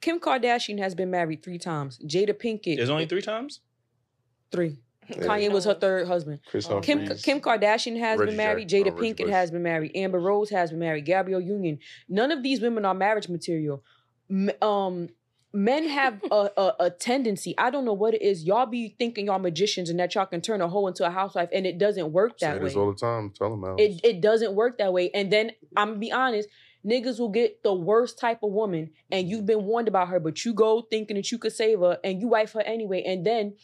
Kim Kardashian has been married three times. Jada Pinkett. There's only three times. Three. Kanye was her third husband. Kris Kim Humphries. Kim Kardashian has Reggie been married. Jack- Jada oh, Pinkett Bush. has been married. Amber Rose has been married. Gabrielle Union. None of these women are marriage material. M- um, men have a, a, a tendency. I don't know what it is. Y'all be thinking y'all magicians and that y'all can turn a hoe into a housewife, and it doesn't work Say that way. all the time. Tell them out. It it doesn't work that way. And then I'm gonna be honest, niggas will get the worst type of woman, and you've been warned about her, but you go thinking that you could save her, and you wife her anyway. And then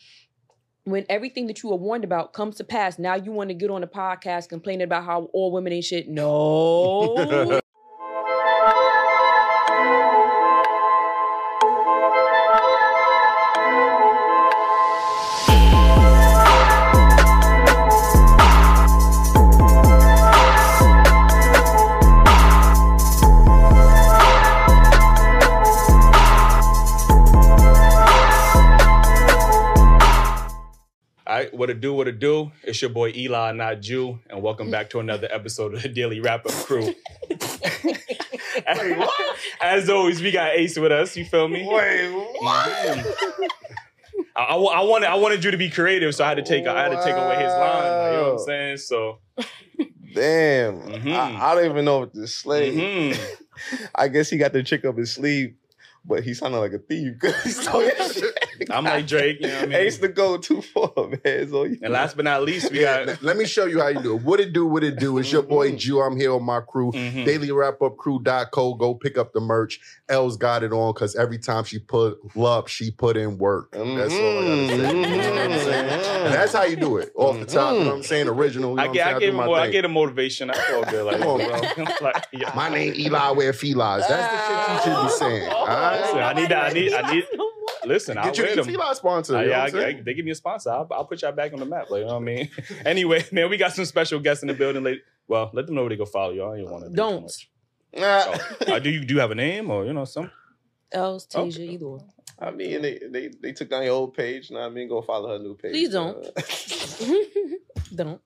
when everything that you were warned about comes to pass, now you want to get on a podcast complaining about how all women ain't shit. No. What it do, what it do? It's your boy Eli, not Jew, and welcome back to another episode of the Daily Rap Up Crew. As always, we got Ace with us. You feel me? Wait, what? I, I, I wanted, I wanted you to be creative, so I had to take, I had to take away his line. Like, you know what I'm saying? So, Damn. Mhm. I, I don't even know what to slay. mhm. I guess he got the chick up his sleeve, but he sounded like a thief. 'cause he stole that shit. I'm like Drake. You know what I mean? Ace to go too far, man. So you And last but not least, we Yeah, got. let me show you how you do it. What it do, what it do. It's your boy. Jew. I'm here with my crew. Mhm. Daily Rap Up Crew.co. Go pick up the merch. L's got it on because every time she put up, she put in work. That's all I gotta say. You know what I'm saying? And that's how you do it. Off the top, you know what I'm saying? Original. You know I what get, I'm I saying? gave do him, my more, I thing. gave him motivation. I feel good. Like, Come on, bro. like, yeah. My name Eli wear felines. That's the shit you should be saying. All Listen. I need that. I need. I need. Listen, I'll Get your wear them. Eli sponsor. Uh, you know yeah, I'm I- they give me a sponsor. I'll, I'll put y'all back on the map. Like, you know what I mean? anyway, man, we got some special guests in the building. Like, well, let them know where they go follow you. I don't want to. Don't. Nah. Uh, do you do you have a name or you know some? Else, Tasia, Okay. either one. I mean, they, they they took down your old page. Now I mean, go follow her new page. Please don't. Uh, Don't.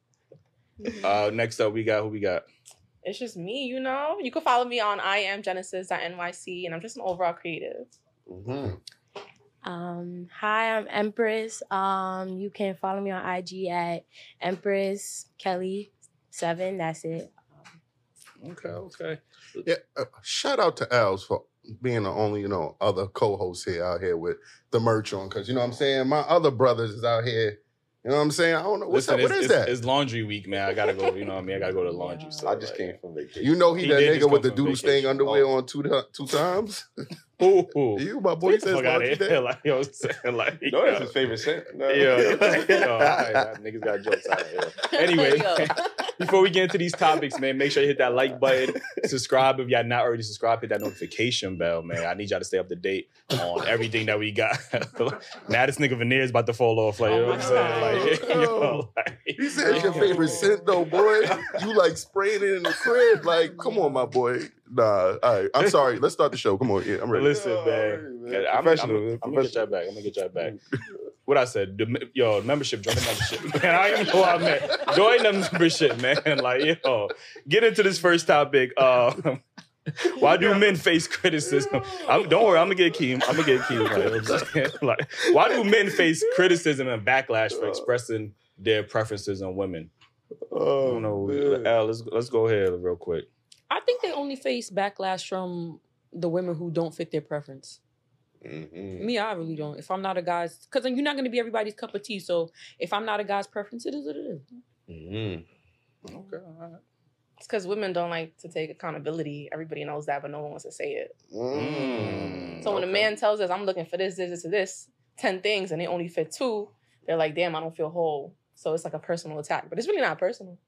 Uh, next up, we got who we got. It's just me, you know. You can follow me on I am Genesis.nyc, and I'm just an overall creative. Mhm. Um, hi, I'm Empress. Um, you can follow me on IG at Empress Kelly Seven. That's it. Okay, okay. Yeah, uh, shout out to Els for being the only, you know, other co-host here out here with the merch on. Cause you know what I'm saying? My other brothers is out here. You know what I'm saying? I don't know. What's Listen, that? What it's, that? It's laundry week, man. I gotta go. You know what I mean? I gotta go to laundry. So I just like, came from vacation. you know he, He that nigga with the from doodle stain vacation. underwear Oh. on two two times. Ooh, ooh. you, my boy, Get says fuck out laundry day. Like, you know what I'm saying? Like, No, that's his favorite scent. No. Yeah, yo, all right, man, niggas got jokes out of here. Anyway, before we get into these topics, man, make sure you hit that like button, subscribe if y'all not already subscribed, hit that notification bell, man. I need y'all to stay up to date on everything that we got. now this nigga veneer is about to fall off, like you know what I'm saying? Like, yo, like, He said it's your favorite scent though, boy. You like spraying it in the crib. Like, come on, my boy. Nah, all right. I'm sorry. Let's start the show. Come on. Yeah, I'm ready. Listen, Yeah, man. man. I'm, I'm, Professional, I'm, man. I'm gonna get y'all back. I'm gonna get y'all back. What I said, the, yo, membership, join the membership. Man, I don't even know what I meant. Join the membership, man. Like, yo, get into this first topic. Uh, why do men face criticism? I'm, don't worry, I'm gonna get Keem. I'm gonna get Keem. Like, you know what I'm saying? like, why do men face criticism and backlash for expressing their preferences on women? I Oh, don't know. man. Al, let's let's go ahead real quick. I think they only face backlash from the women who don't fit their preference. Mhm. Me, I really don't. If I'm not a guy's, because you're not going to be everybody's cup of tea. So if I'm not a guy's preference, it is what it is. Mhm. Okay, all right. It's because women don't like to take accountability. Everybody knows that, but no one wants to say it. Mm. So when a man tells us, I'm looking for this, this, this, and this, 10 things, and they only fit two, they're like, damn, I don't feel whole. So it's like a personal attack. But it's really not personal.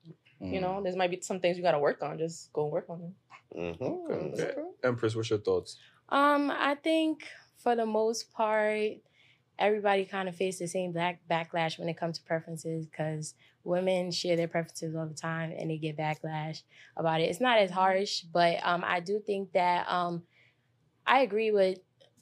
You know, Mm. there might be some things you got to work on. Just go work on them. Mhm. Okay. Empress, what's your thoughts? Um, I think for the most part, everybody kind of face the same back backlash when it comes to preferences because women share their preferences all the time and they get backlash about it. It's not as harsh, but um, I do think that um, I agree with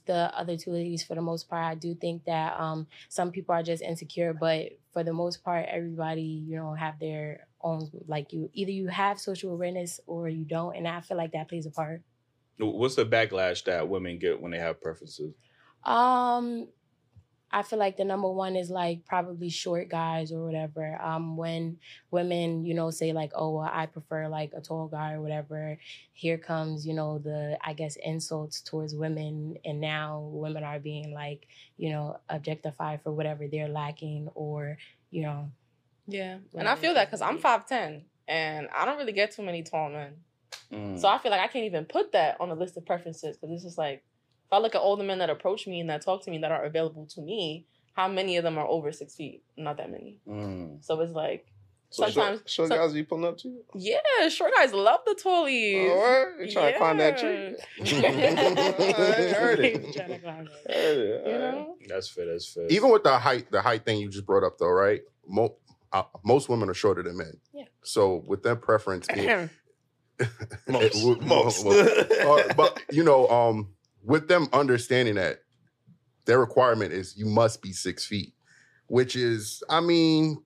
the other two ladies for the most part. I do think that um, some people are just insecure, but for the most part, everybody you know have their own like you either you have social awareness or you don't, and I feel like that plays a part. What's the backlash that women get when they have preferences? Um, I feel like the number one is like probably short guys or whatever. Um, when women, you know, say like, "Oh, well, I prefer like a tall guy" or whatever, here comes, you know, the I guess insults towards women, and now women are being like, you know, objectified for whatever they're lacking, or you know, Yeah. And I feel that because I'm 5'10 and I don't really get too many tall men. Mm. So I feel like I can't even put that on the list of preferences because it's just like, if I look at all the men that approach me and that talk to me that are available to me, how many of them are over six feet? Not that many. Mm. So it's like, So sometimes, short, short some- guys be pulling up to you. yeah, short guys love the tallies. Oh, word? You trying to climb that tree? I heard it. Trying to climb it. Heard it. You know? That's fair. That's fair. Even with the height, the height thing you just brought up though, right? Mo- uh, most women are shorter than men. Yeah. So with their preference, being, Most. Well, Most. well, uh, but you know, um, with them understanding that their requirement is you must be six feet, which is, I mean,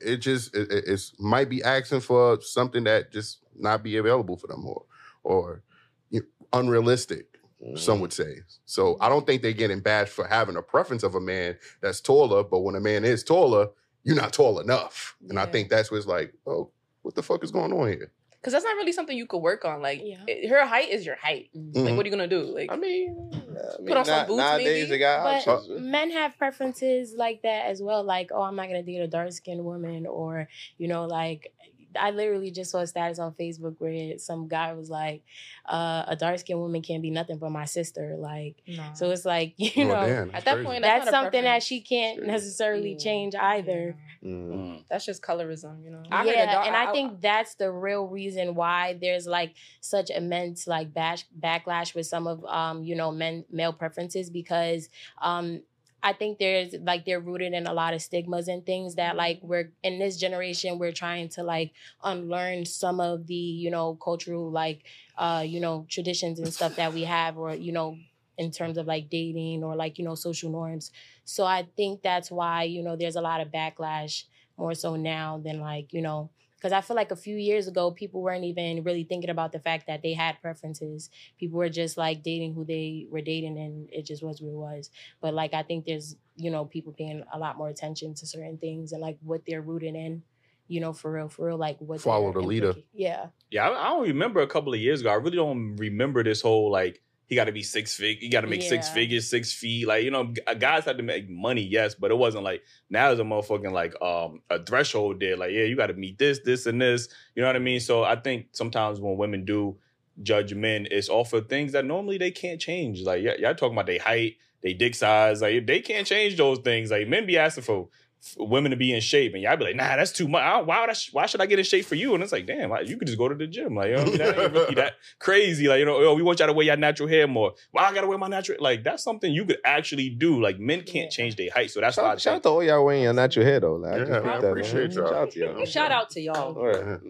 it just it, it- it's might be asking for something that just not be available for them or or you unrealistic. Some would say. So I don't think they're getting bashed for having a preference of a man that's taller, but when a man is taller, you're not tall enough. And I think that's what's it's like, oh, what the fuck is going on here? Because that's not really something you could work on. Like, Yeah. it- her height is your height. Mhm. Like, what are you going to do? Like, I mean, I mean Put on some na- boots, nowadays maybe? they got But options. men have preferences like that as well. Like, oh, I'm not gonna date a dark skinned woman, or you know, like I literally just saw a status on Facebook where some guy was like, uh, a dark skinned woman can't be nothing but my sister. Like, no. so it's like you Oh, know, damn, at that's that crazy. point, that's, that's, something that she can't Sure. necessarily Yeah. change either. Mm. Mm. That's just colorism, you know? I yeah, doc- and I, I- think that's the real reason why there's like such immense like bash backlash with some of um you know men male preferences because um I think there's like they're rooted in a lot of stigmas and things that like we're in this generation we're trying to like unlearn some of the you know cultural like uh you know traditions and stuff that we have or you know in terms of like dating or like you know social norms. So I think that's why you know there's a lot of backlash more so now than like you know because i feel like a few years ago people weren't even really thinking about the fact that they had preferences people were just like dating who they were dating and it just was what it was but like i think there's you know people paying a lot more attention to certain things and like what they're rooted in you know for real for real like what Follow the leader. yeah Yeah, I, I don't remember a couple of years ago. I really don't remember this whole like he got to be six fig. You got to make six figures, six feet. Like you know, guys had to make money, yes, but it wasn't like now there's a motherfucking like um a threshold there. Like yeah, you got to meet this, this, and this. You know what I mean? So I think sometimes when women do judge men, it's off of things that normally they can't change. Like yeah, y'all talking about their height, their dick size. Like they can't change those things. Like men be asking for women to be in shape, and y'all be like, nah, that's too much. I- Why would I? sh- Why should I get in shape for you? And it's like, damn, like, you could just go to the gym. Like, you know, I mean? that ain't really that crazy. Like, you know, oh, we want y'all to wear your natural hair more. Why I gotta wear my natural? Like, that's something you could actually do. Like, men can't Yeah. change their height, so that's why I Shout, shout out to all y'all wearing your natural hair though. Like, I just Yeah, peeped I that, man. appreciate y'all. Shout out to y'all. Shout out to y'all. Word.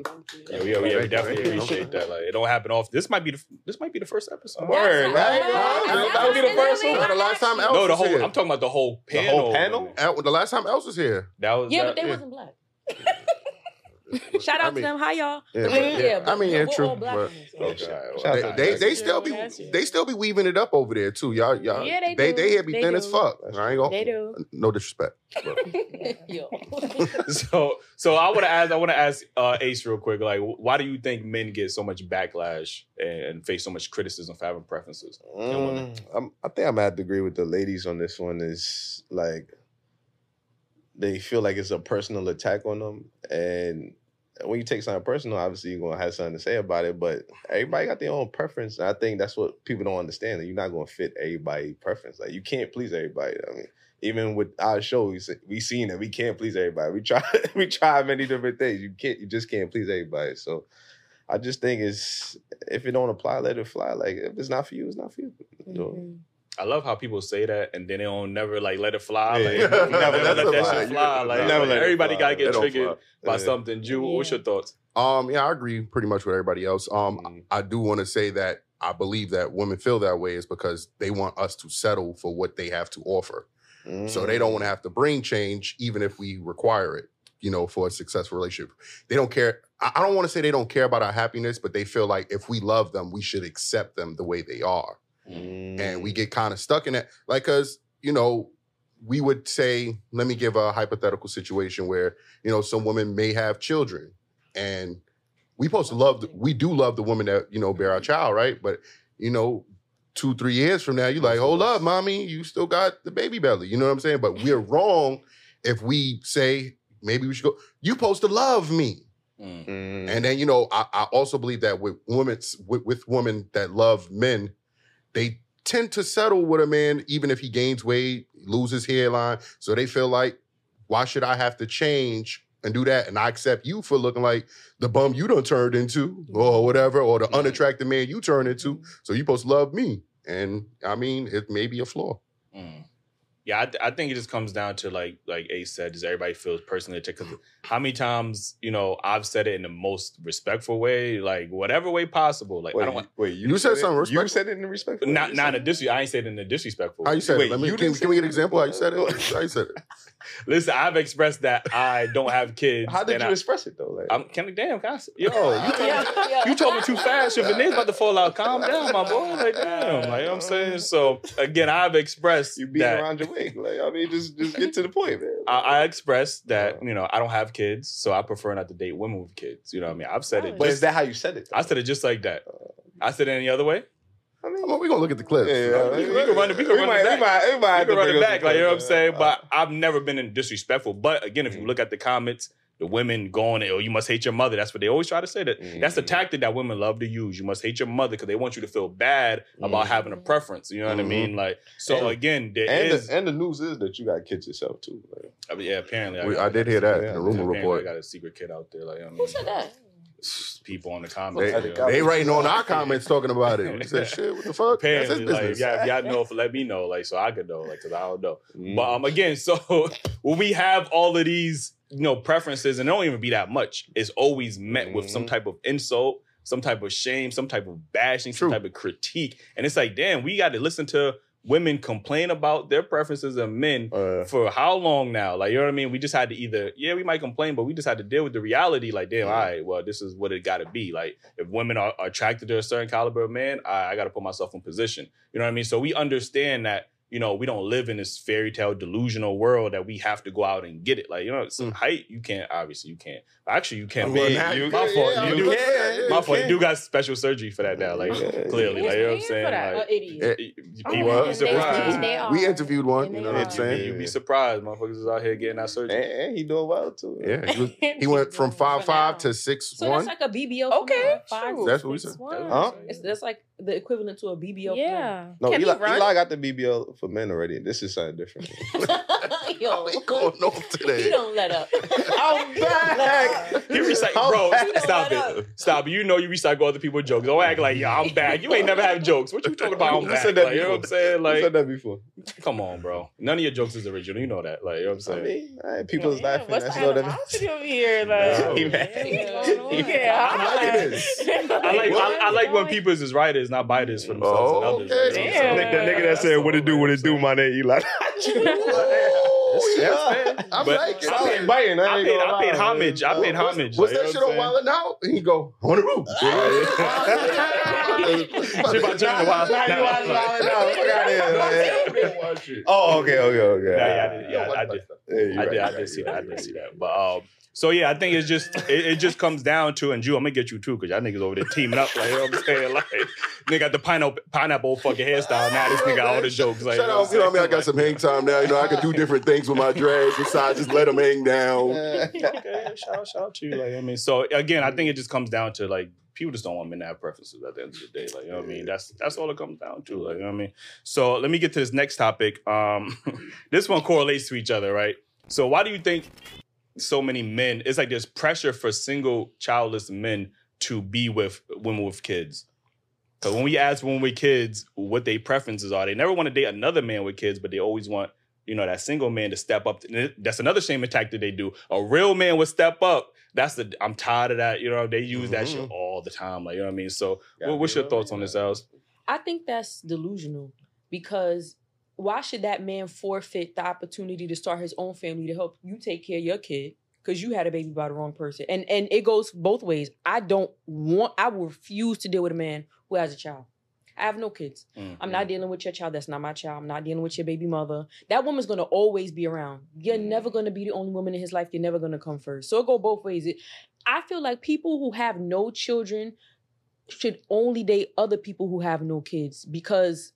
Yeah, we, yeah, we definitely appreciate that. Like, it don't happen often. This might be the this might be the first episode. Word. That's- That That would be the first one. the last time No, the whole. I'm talking about the whole panel. The panel. whole panel? The last time Els was here. That was Yeah, that, but they yeah. wasn't black. Shout out I mean- to them. Hi y'all. Yeah, But but- yeah, but I mean, we're yeah, all true, black but- women, so- Okay. They, Shout out to they, they still be they still be weaving it up over there too. Y'all y'all Yeah, they they do. they here be They thin do. as fuck. I ain't gonna They do. no disrespect. Yo. so so I want to ask I want to ask uh, Ace real quick. Like, why do you think men get so much backlash and face so much criticism for having preferences? Mm, I'm, I think I'm gonna have to agree with the ladies on this one. Is like they feel like it's a personal attack on them, and when you take something personal, obviously you're gonna have something to say about it. But everybody got their own preference, and I think that's what people don't understand. That you're not gonna fit everybody's preference. Like you can't please everybody. I mean, even with our show, we we seen that we can't please everybody. We try we try many different things. You can't you just can't please everybody. So. I just think it's if it don't apply, let it fly. Like if it's not for you, it's not for you. Mhm. I love how people say that and then they don't never like let it fly. Yeah, like, yeah. never, Never let let that fly. shit fly. Like, Never let everybody gotta get triggered by Yeah. something. Jew, what's your thoughts? Um, yeah, I agree pretty much with everybody else. Um, Mm. I do want to say that I believe that women feel that way is because they want us to settle for what they have to offer. So they Mm. don't want to have to bring change, even if we require it, you know, for a successful relationship. They don't care. I I don't want to say they don't care about our happiness, but they feel like if we love them, we should accept them the way they are. Mm. And we get kind of stuck in that. Like, cause, you know, we would say, let me give a hypothetical situation where, you know, some women may have children and we supposed to love, the, we do love the woman that, you know, bear our child, right? But, you know, two, three years from now, you're like, hold up, mommy, you still got the baby belly. You know what I'm saying? But we're wrong if we say, maybe we should go, you supposed to love me. Mm. Mm. And then, you know, I, I also believe that with women, with, with women that love men, they tend to settle with a man even if he gains weight, loses hairline. So they feel like, why should I have to change and do that? And I accept you for looking like the bum you done turned into, or whatever, or the unattractive man you turned into. So you supposed to love me. And I mean, it may be a flaw. Mm. Yeah, I, I think it just comes down to like like Ace said, does everybody feels personally attacked? 'Cause how many times you know I've said it in the most respectful way, like whatever way possible. Like wait, I don't you, want wait, you, You said it- something You respectful? said it in a respectful. way? not You not in a dis. I ain't said it in a disrespectful. How way. you said Wait, it? Let me, you can, can we get an example how you said it? How you said it? Listen, I've expressed that I don't have kids. How did you I, express it though? Like, I'm can I, damn, can I, say- yo, you Yeah, talking, yeah. you talking too fast. Your veneer's about to fall out. Calm down, my boy. Like damn, like you know what I'm saying. So again, I've expressed you beating that around your wig. Like, I mean, just just get to the point, man. I, I expressed that you know I don't have kids, so I prefer not to date women with kids. You know what I mean? I've said it. but Just, is that how you said it? though? I said it just like that. I said it any other way. I mean, Well, we're going to look at the clips. yeah, we can run it- we can run it might, back. We might, we might I have can to run bring it us back, some like you know what I'm clips, saying. uh, But I've never been in disrespectful. But again, if you Mm. look at the comments, the women going, "Oh, you must hate your mother." That's what they always try to say. That that's the Mhm. tactic that women love to use. You must hate your mother because they want you to feel bad about Mhm. having a preference. You know what I Mhm. mean? Like so. And- again, there and is. the, and the news is that you got kids yourself too. Like, I mean, yeah, apparently, We- got- I did hear that Yeah, in the rumor report. I got a secret kid out there. Like, you know what I Who said that? People on the comments. Had you the know. they writing on our comments talking about it. We said, shit, what the fuck? That's his Apparently, like, business. yeah, if y'all know, if let me know, like, so I could know, like, cause I don't know. mm. But um, again, so when we have all of these, you know, preferences, and it don't even be that much, it's always met with some Mhm. type of insult, some type of shame, some type of bashing, some type of critique, and it's like, damn, we got to listen to women complain about their preferences of men Uh, for how long now? Like, you know what I mean? We just had to either, yeah, we might complain, but we just had to deal with the reality. Like, damn, Yeah. all right, well, this is what it got to be. Like, if women are, are attracted to a certain caliber of man, I, I got to put myself in position. You know what I mean? So we understand that, you know, we don't live in this fairy tale delusional world that we have to go out and get it. Like, you know, some Mm. height, you can't, obviously, you can't. Actually, you can't. I mean, you- my yeah, fault. yeah, you I do, mean, yeah, my you fault. You can. do got special surgery for that now. Like, Yeah. clearly. Like, you know what I'm saying? for. Like, idiot. it- Oh, people be and they- they, surprised. and they are. We interviewed one, you know what I'm saying? You'd be surprised, motherfuckers is out here getting that surgery. and, and he doing well too. Yeah, he, was, he went from five five to six So one. that's like a BBL. Okay, men, five. That's what we six, said. It's, that's like the equivalent to a BBL. for men. Yeah. No, Can Eli, he run? Eli got the BBL for men already. This is something different. Yo, He going on he today. don't let up. I'm back. You recycle, bro. back. Stop it. Stop it. You know you recycle other people's jokes. Don't act like, yeah, I'm back. You ain't never have jokes. What you talking about? I'm You back. said that Like, you know what I'm before. saying? I Like, said that before. come on, bro. None of your jokes is original. You know that. Like, you know what I'm I saying? mean, hey, people's Yeah, laughing. What's That's the all that. animosity over here? No. Like, He mad. yeah, I'm liking this. I like I, I like when people is writers, not biters for themselves and Oh, others. okay. You know what I'm saying? Damn. The nigga that said, "What it do? What it do?" My name Eli. yeah. I'm But like, I I paid- biting. I paid, I paid homage. I paid homage. What's like, that shit on I'm Out? And he go on the roof. She about to turn the Wild 'N Now you Out. watch Out. Fuck outta here, man. Oh, okay, okay, okay. Yeah, yeah, I did. I did. I. I see that. I did see that. But um, so yeah, I think it's just it, it just comes down to, and Jew, I'm gonna get you too, because y'all niggas over there teaming up. Like you know what I'm saying, like nigga got the pineapple pineapple fucking hairstyle. Now this nigga got all the jokes. Like Shout out, you know what I mean? I got some hang time now. You know, I can do different things with my dreads besides just let them hang down. okay, shout out, shout out to you. Like I mean, so again, I think it just comes down to like people just don't want men to have preferences at the end of the day. Like you know what I mean? That's that's all it comes down to. Like you know what I mean? So let me get to this next topic. Um, this one correlates to each other, right? So why do you think so many men? It's like there's pressure for single childless men to be with women with kids. Because when we ask women with kids what their preferences are, they never want to date another man with kids, but they always want you know that single man to step up. That's another shame attack that they do. A real man would step up. That's the I'm tired of that. You know they use that shit Mhm. all the time. Like you know what I mean. So Gotta what, what's your thoughts on this, Els? I think that's delusional because why should that man forfeit the opportunity to start his own family to help you take care of your kid because you had a baby by the wrong person? And and it goes both ways. I don't want. I will refuse to deal with a man who has a child. I have no kids. Mm. I'm not dealing with your child. That's not my child. I'm not dealing with your baby mother. That woman's gonna always be around. You're never gonna be the only woman in his life. You're never gonna come first. So it go both ways. It, I feel like people who have no children should only date other people who have no kids because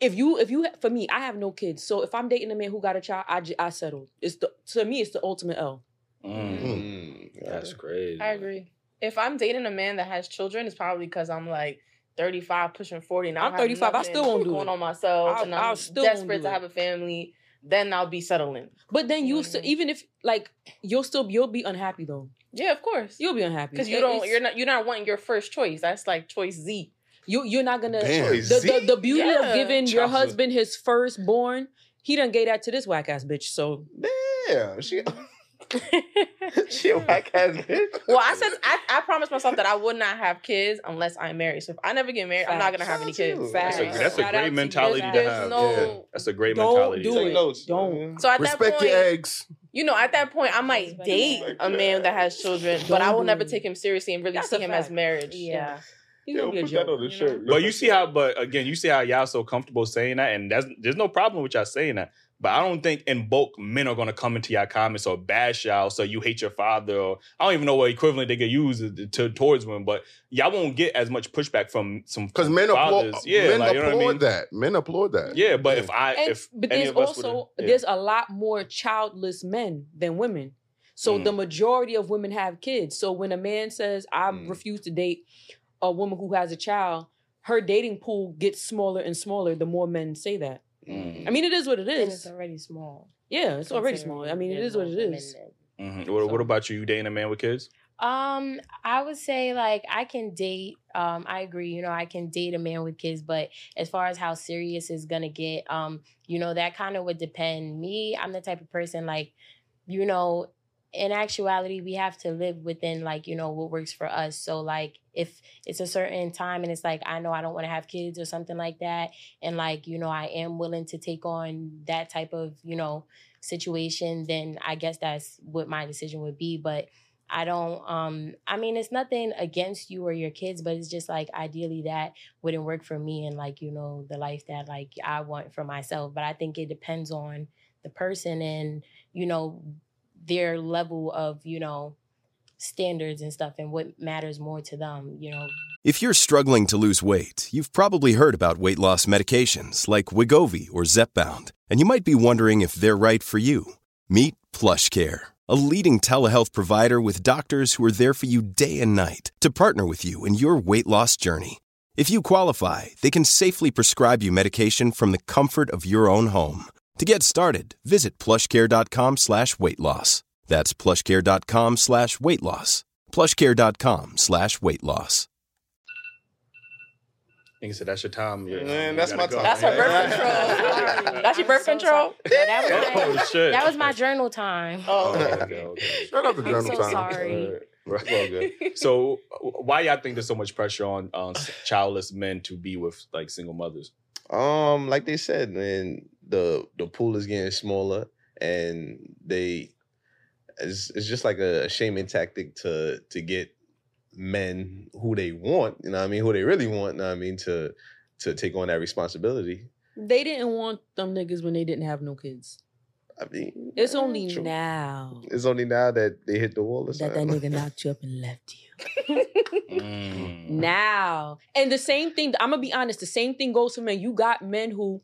if you if you for me I have no kids. So if I'm dating a man who got a child, I j- I settle It's the to me it's the ultimate L. Mm. Mm, That's crazy. I agree. If I'm dating a man that has children, it's probably because I'm like 35, pushing 40. Now I'm 35, I still won't do going it. on myself, I'll- and I'm I'll still won't desperate do to have a family. Then I'll be settling. But then you still even if like you'll still you'll be unhappy though. Yeah, of course. You'll be unhappy Because you don't, you're not, you're not wanting your first choice. That's like choice Z. you you're not gonna Damn. the, the, the beauty Yeah. of giving your husband his firstborn, he done gave that to this whack ass bitch. So Damn, she she whack ass bitch. Well, I said I, I promised myself that I would not have kids unless I'm married. So if I never get married, I'm not gonna have any kids. Facts. That's a, that's a Shout out to great mentality to There's have. no- Yeah. That's a great Don't mentality. do to it. have. notes. Don't. So at Respect that point, your eggs. you know, at that point, I might date a man that has children, but I will never take him seriously and really That's see a him as fact. marriage. Yeah. He's Yo, gonna be a put that on the you shirt. But you see how, but again, you see how y'all so comfortable saying that, and that's there's no problem with y'all saying that. But I don't think in bulk men are gonna come into y'all comments or bash y'all, so you hate your father, or I don't even know what equivalent they could use to, towards women. But y'all won't get as much pushback from some Because men fathers. applaud, yeah, men like, you know what I mean? that. Men applaud that. Yeah, but if I, And, if but there's of us would've- also yeah. there's a lot more childless men than women. So Mm. the majority of women have kids. So when a man says I Mm. refuse to date a woman who has a child, her dating pool gets smaller and smaller the more men say that. Mm. I mean, it is what it is. And it's already small. Yeah, it's already small. I mean, it is what it is. it women is. than- Mhm. What, what about you? You dating a man with kids? Um, I would say like I can date. Um, I agree. You know, I can date a man with kids, but as far as how serious it's gonna get, um, you know, that kind of would depend. Me, I'm the type of person like, you know, in actuality, we have to live within like you know what works for us. So like, if it's a certain time and it's like I know I don't want to have kids or something like that, and like you know I am willing to take on that type of you know situation, then I guess that's what my decision would be. But I don't um I mean it's nothing against you or your kids, but it's just like ideally that wouldn't work for me and like, you know, the life that like I want for myself. But I think it depends on the person and, you know, their level of, you know, standards and stuff and what matters more to them, you know. If you're struggling to lose weight, you've probably heard about weight loss medications like Wegovy or Zepbound, and you might be wondering if they're right for you. Meet PlushCare, a leading telehealth provider with doctors who are there for you day and night to partner with you in your weight loss journey. If you qualify, they can safely prescribe you medication from the comfort of your own home. To get started, visit plushcare.com slash weight loss. That's plushcare.com slash weight loss. plushcare.com slash weight loss. Nigga said that's your time. Yeah, Man, you my time. That's her birth control. That's your birth So control. Yeah, that, was Oh my, shit. that was my journal time. Oh, Okay, okay. okay, okay. Shout out to I'm so Time. sorry. Well, good. So, why y'all think there's so much pressure on on childless men to be with like single mothers? Um, like they said, man, the the pool is getting smaller, and they it's, it's just like a, shaming tactic to to get men who they want. You know what I mean? Who they really want. You know what I mean? To to take on that responsibility. They didn't want them niggas when they didn't have no kids. I mean, It's only true. now It's only now that they hit the wall or that something. that nigga knocked you up and left you. Mm. now. And the same thing, I'm gonna be honest, the same thing goes for men. You got men who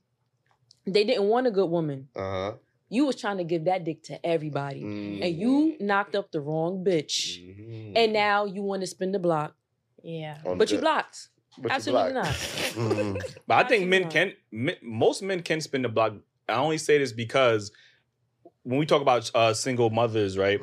they didn't want a good woman. Uh huh. You was trying to give that dick to everybody. Mm. And you knocked up the wrong bitch. Mm-hmm. And now you want to spin the block. Yeah. But you blocked. But you Absolutely blocked. not. Mm. But I think men can, men, most men can spin the block. I only say this because when we talk about uh, single mothers, right?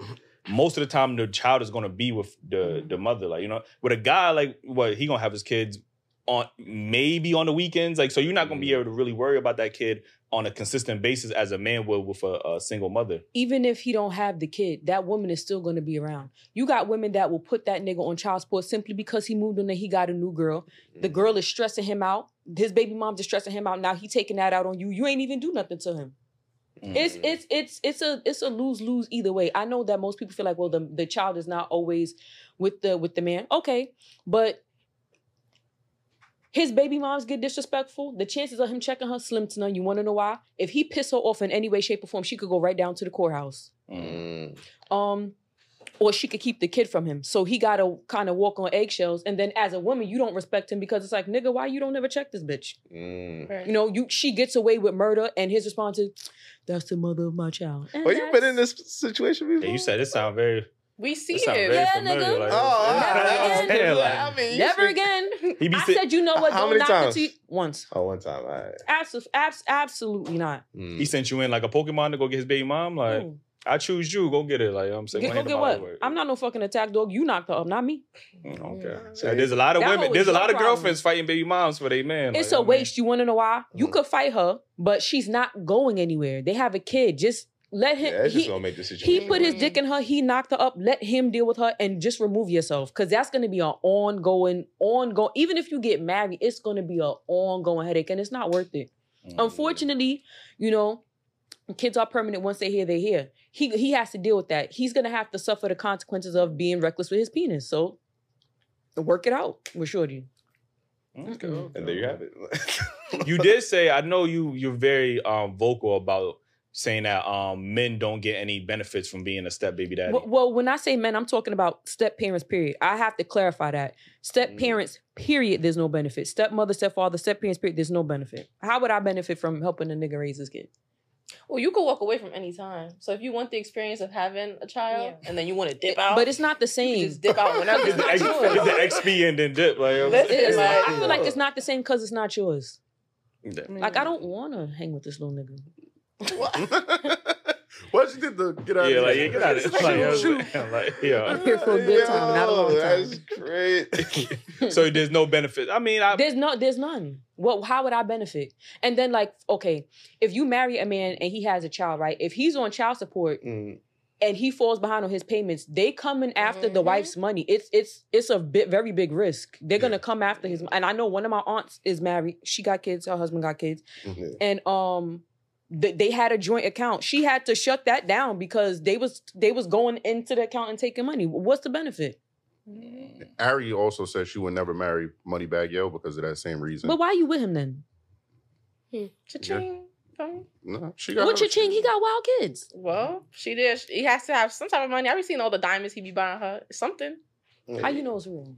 Most of the time, the child is going to be with the the mother. Like you know, with a guy, like what he gonna have his kids on maybe on the weekends. Like so, you're not gonna be able to really worry about that kid on a consistent basis as a man would with a, a single mother. Even if he don't have the kid, that woman is still to be around. You got women that will put that nigga on child support simply because he moved on and he got a new girl. The Mm. girl is stressing him out. His baby mom's is stressing him out. Now he taking that out on you. You ain't even do nothing to him. It's Mm. it's it's it's a it's a lose lose either way. I know that most people feel like, well, the the child is not always with the with the man. Okay, but his baby moms get disrespectful. The chances of him checking her slim to none. You want to know why? If he piss her off in any way, shape, or form, she could go right down to the courthouse. Mm. Um, or she could keep the kid from him. So he gotta kind of walk on eggshells. And then as a woman, you don't respect him because it's like, nigga, why you don't ever check this bitch? Mm. You know, you she gets away with murder, and his response is, "That's the mother of my child." And Oh, you've been in this situation before? Yeah, you said it sound very. We see It sound Yeah, familiar. nigga. Like, Oh, Never I- again. I- like- I mean, Never speak- again. He be I sit- said, you know what? How Don't many knock times? it to you- once. Oh, one time. All right. Absolutely, abs- absolutely not. Mm. He sent you in like a Pokemon to go get his baby mom. Like Mm. I choose you, go get it. Like I'm saying, Get, go get what? I'm not no fucking attack dog. You knocked her up, not me. Okay. So Yeah, there's a lot of That women. There's a lot of problem. girlfriends fighting baby moms for their man. It's like, a I mean, waste. You want to know why? You Mm. could fight her, but she's not going anywhere. They have a kid. Just let him. Yeah, it's just he, gonna make the situation. he put his dick in her. He knocked her up. Let him deal with her, and just remove yourself, because that's going to be an ongoing, ongoing. Even if you get married, it's going to be an ongoing headache, and it's not worth it. Mm. Unfortunately, you know, kids are permanent. Once they're here, they're here. He he has to deal with that. He's gonna have to suffer the consequences of being reckless with his penis. So work it out with Shorty. Okay, okay. And there you have it. you did say I know you you're very um vocal about saying that um men don't get any benefits from being a step baby daddy. Well, well, when I say men, I'm talking about step parents. Period. I have to clarify that step Mm. parents. Period. There's no benefit. Stepmother, stepfather, step father, step parents. Period. There's no benefit. How would I benefit from helping a nigga raise his kid? Well, you could walk away from any time. So if you want the experience of having a child and then you want to dip out, But it's not the you same. just dip out whenever. It's the, X, it's the XP and then dip. Like, I'm Listen, It's like- I feel like it's not the same because it's not yours. Yeah. Like I don't want to hang with this little nigga. What did you did to get out Yeah, of like here? yeah, get out of it. Like, you know what I'm like, yeah. I'm here for a good time, not a long time. That's great. so there's no benefit. I mean, I, There's no, there's none. What? How would I benefit? And then, like, okay, if you marry a man and he has a child, right? If he's on child support Mm. and he falls behind on his payments, they coming after the Mhm. wife's money. It's it's it's a bit very big risk. They're gonna come after his. And I know one of my aunts is married. She got kids. Her husband got kids. Mhm. And um, th- they had a joint account. She had to shut that down because they was they was going into the account and taking money. What's the benefit? Mm. Ari also said she would never marry Moneybagg Yo because of that same reason. But why are you with him then? Hmm. Cha-ching. Fine. no, she got What her- your ching? He got wild kids. Well, she did. He has to have some type of money. I be seen all the diamonds he be buying her. It's something. How you know it's real?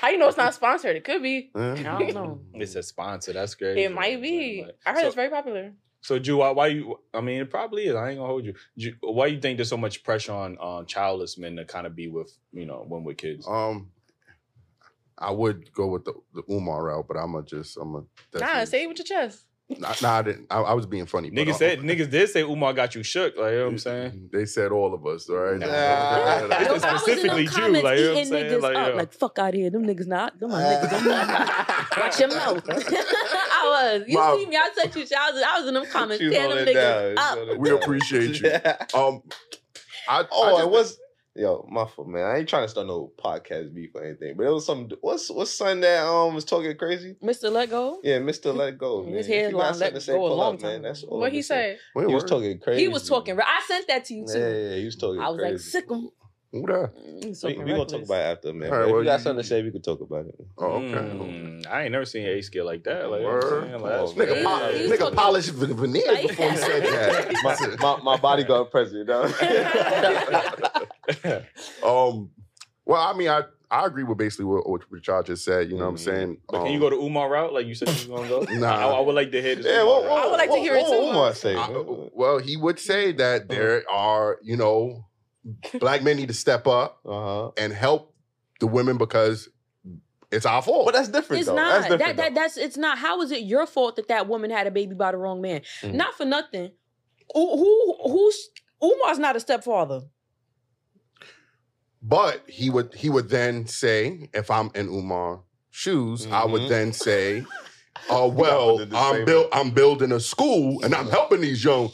How you know it's not sponsored? It could be. Yeah. I don't know. it's a sponsor. That's great. It might be. I heard so, it's very popular. So, Jew, why, why you? I mean, it probably is. I ain't gonna hold you. Jew, why you think there's so much pressure on on childless men to kind of be with you know women with kids? Um, I would go with the, the Umar route, but I'm gonna just I'm gonna. Nah, say it with your chest. Nah, nah, I didn't. I, I was being funny. but, Niggas uh, said niggas did say Umar got you shook. Like you know what I'm saying. They said all of us, all right? Nah. Nah. It's Yo, I was in them specifically Jew, like, you know what I'm eating saying? niggas Like, up. Like fuck out of here, them niggas not. Them my niggas. Them Watch your mouth. I was. You Wow. see me? I sent you. I was. I was in them comments tearing them niggas down. up. She hold it We appreciate you. Um, I, Oh, I it was. Yo, my fault, man. I ain't trying to start no podcast beef or anything, but it was some. What's what's son that um was talking crazy? Mr. Let Go. Yeah, Mister Let Go. Man. His you got headline something let say, go a long up, time man. That's all. What he saying. say? He was talking crazy. He was talking. I sent that to you too. yeah, yeah, he was talking. I was like, sick him. Who that? He's We, talking we gonna talk about it after, man. All right, But if well, you got you- something to say, we can talk about it. Oh, okay. Mm, I ain't never seen A scale like that. Like, Word. man, like, that's Oh, Nigga, man. pol- He's nigga talking- polished the veneers before he said that. my, my, my bodyguard president. dog. um, well, I mean, I I agree with basically what, what y'all just said. You know what I'm Mhm. saying? But can Um, you go to Umar route like you said you was gonna go? Nah. I, I would like to hear this. yeah, Umar what, route. what, I would like to what- hear it too. Umar say? I- well, he would say that there are, you know, black men need to step up Uh huh. and help the women because it's our fault. But that's different. It's though. not. That's different. that though. that's it's not. How is it your fault that that woman had a baby by the wrong man? Mhm. Not for nothing. Who, who who's Umar's not a stepfather. But he would he would then say, if I'm in Umar shoes, I would Mhm. then say, uh, well, I'm same. build I'm building a school and I'm helping these young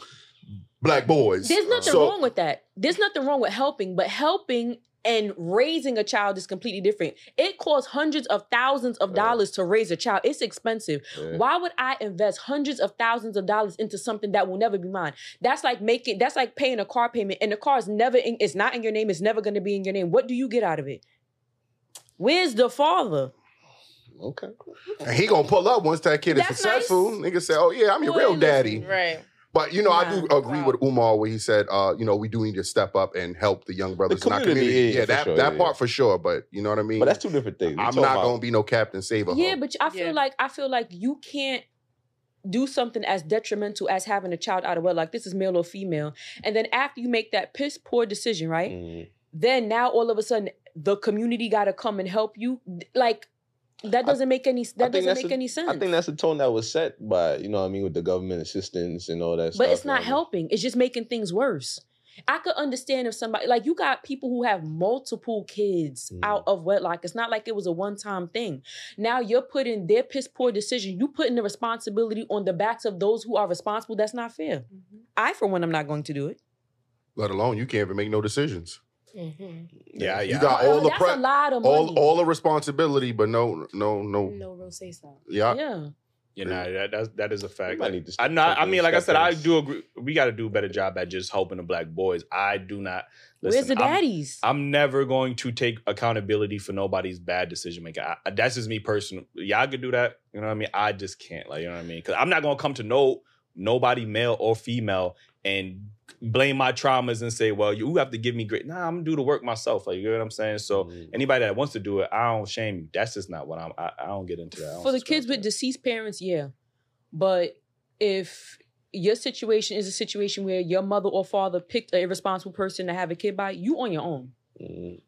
black boys. There's nothing So- wrong with that. There's nothing wrong with helping, but helping and raising a child is completely different. It costs hundreds of thousands of Yeah. dollars to raise a child. It's expensive. Yeah. Why would I invest hundreds of thousands of dollars into something that will never be mine? That's like making that's like paying a car payment and the car is never in, it's not in your name, it's never going to be in your name. What do you get out of it? Where's the father? Okay. And he gonna pull up once that kid is That's successful. nice. Nigga say, "Oh yeah, I'm your Boy, real listen. daddy." Right. But you know, I do Nah. agree with Umar where he said, uh, you know, we do need to step up and help the young brothers in our community, community. yeah, Yeah, that sure, that yeah, part yeah. for sure. But you know what I mean. But that's two different things. We I'm not about- gonna be no Captain Saver. Yeah, but I feel Yeah. like I feel like you can't do something as detrimental as having a child out of wedlock. This is male or female, and then after you make that piss poor decision, right? Mhm. Then now all of a sudden the community got to come and help you. Like that doesn't make any that doesn't make a- any sense. I think that's the tone that was set by, you know what I mean, with the government assistance and all that stuff. but it's you know not what I mean? helping. It's just making things worse. I could understand if somebody like you got people who have multiple kids Mm. out of wedlock. It's not like it was a one-time thing. Now you're putting their piss poor decision. You putting the responsibility on the backs of those who are responsible. That's not fair. Mm-hmm. I, for one, I'm not going to do it. let alone you can't even make no decisions. Mm-hmm. Yeah, yeah. You got Oh, all the that's pre- a lot of money. all all the responsibility, but no no no. No real say so. Yeah, yeah. You know, that, that's, that is a fact. might need to I'm not. I mean, like I step said, I do agree. We got to do a better job at just helping the black boys. I do not. Where's listen, the I'm- daddies? I'm never going to take accountability for nobody's bad decision making. I, that's just me personally. Y'all could do that. You know what I mean? I just can't. Like, you know what I mean? Because I'm not gonna come to no nobody, male or female, and blame my traumas and say, "Well, you have to give me great." Nah, I'm gonna do the work myself. Like, you know what I'm saying? So Mhm. anybody that wants to do it, I don't shame you. That's just not what I'm. I, I don't get into that. For the kids with that. deceased parents, yeah. But if your situation is a situation where your mother or father picked an irresponsible person to have a kid by, you on your own. Mhm.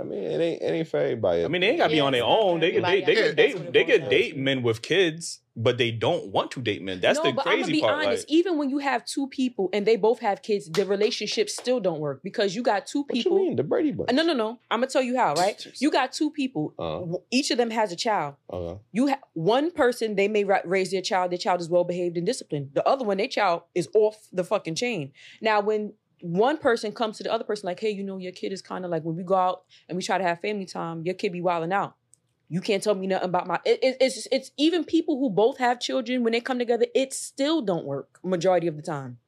I mean, it ain't, it ain't for everybody. I mean, they ain't gotta be on their own. for They could everybody. date. They I could date. They could date men with kids, but they don't want to date men. That's no, the but I'm gonna crazy be part. honest. like- even when you have two people and they both have kids, the relationship still don't work because you got two people. what you people. mean? The Brady Bunch. Uh, No, no, no. I'm gonna tell you how. Right? You got two people. Uh, W- Each of them has a child. uh, You have one person. They may ra- raise their child. Their child is well behaved and disciplined. The other one, their child is off the fucking chain. Now, when one person comes to the other person like, "Hey, you know, your kid is kind of like when we go out and we try to have family time, your kid be wilding out. You can't tell me nothing about my." It, it- it's it's even people who both have children when they come together, it still don't work majority of the time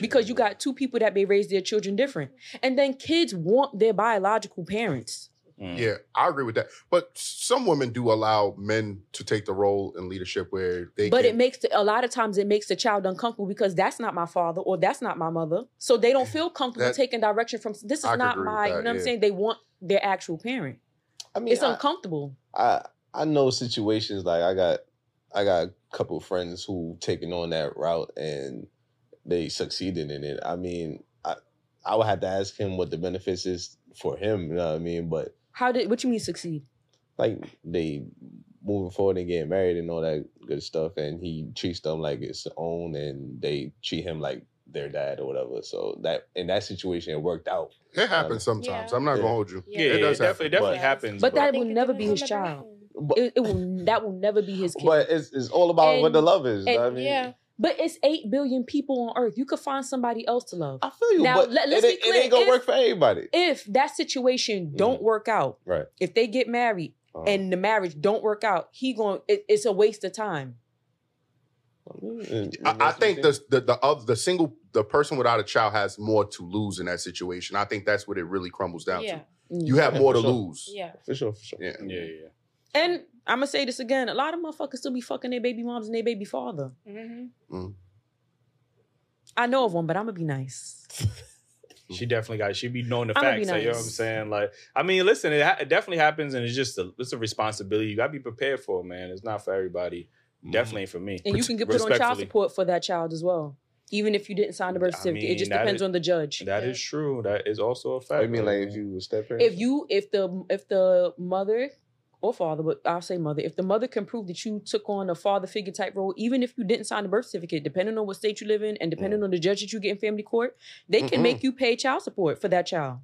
because you got two people that may raise their children different, and then kids want their biological parents. Mm. yeah, I agree with that. But some women do allow men to take the role in leadership where they. but can, it makes the, a lot of times it makes the child uncomfortable because that's not my father or that's not my mother so they don't feel comfortable That- taking direction from this is I not agree with my you that, know what i'm saying they want their actual parent I mean, it's I, uncomfortable I I know situations like I got I got a couple of friends who taken on that route and they succeeded in it. I mean, I I would have to ask him what the benefits is for him. You know what I mean? But how did what you mean succeed like they moving forward and getting married and all that good stuff, and he treats them like it's own, and they treat him like their dad or whatever. So that in that situation, it worked out. it happens um, sometimes. Yeah. I'm not Yeah. gonna hold you. Yeah, it yeah, does it definitely, happen. it definitely But- happens. but that will never be his child. But it, it will that will never be his kid but it's it's all about And- what the love is. and- I mean, yeah. But it's eight billion people on Earth. You could find somebody else to love. I feel you, Now, but let- let's it, be clear. it ain't gonna If- work for everybody. If that situation don't work out, Right. if they get married Uh-huh. and the marriage don't work out, he going it, it's a waste of time. I, I think the the the, other, the single the person without a child has more to lose in that situation. I think that's what it really crumbles down Yeah. to. You have Yeah, more to sure. lose. Yeah. for sure, for sure. Yeah. Yeah, yeah. And I'm gonna say this again: a lot of motherfuckers still be fucking their baby moms and their baby father. Mm-hmm. I know of one, but I'm gonna be nice. She definitely got. She be knowing the I'ma be facts. like, you know what I'm saying? Like, I mean, listen, it, ha- it definitely happens, and it's just a, it's a responsibility. You gotta be prepared for, it, man. It's not for everybody. Definitely for me. And you can get put on child support for that child as well, even if you didn't sign the birth I certificate. it just depends is- on the judge. That is true. That is also a fact. I mean, like if you step parent. if you if the if the mother or father, but I'll say mother, if the mother can prove that you took on a father figure type role, even if you didn't sign the birth certificate, depending on what state you live in and depending on the judge that you get in family court, they can Mhm. make you pay child support for that child.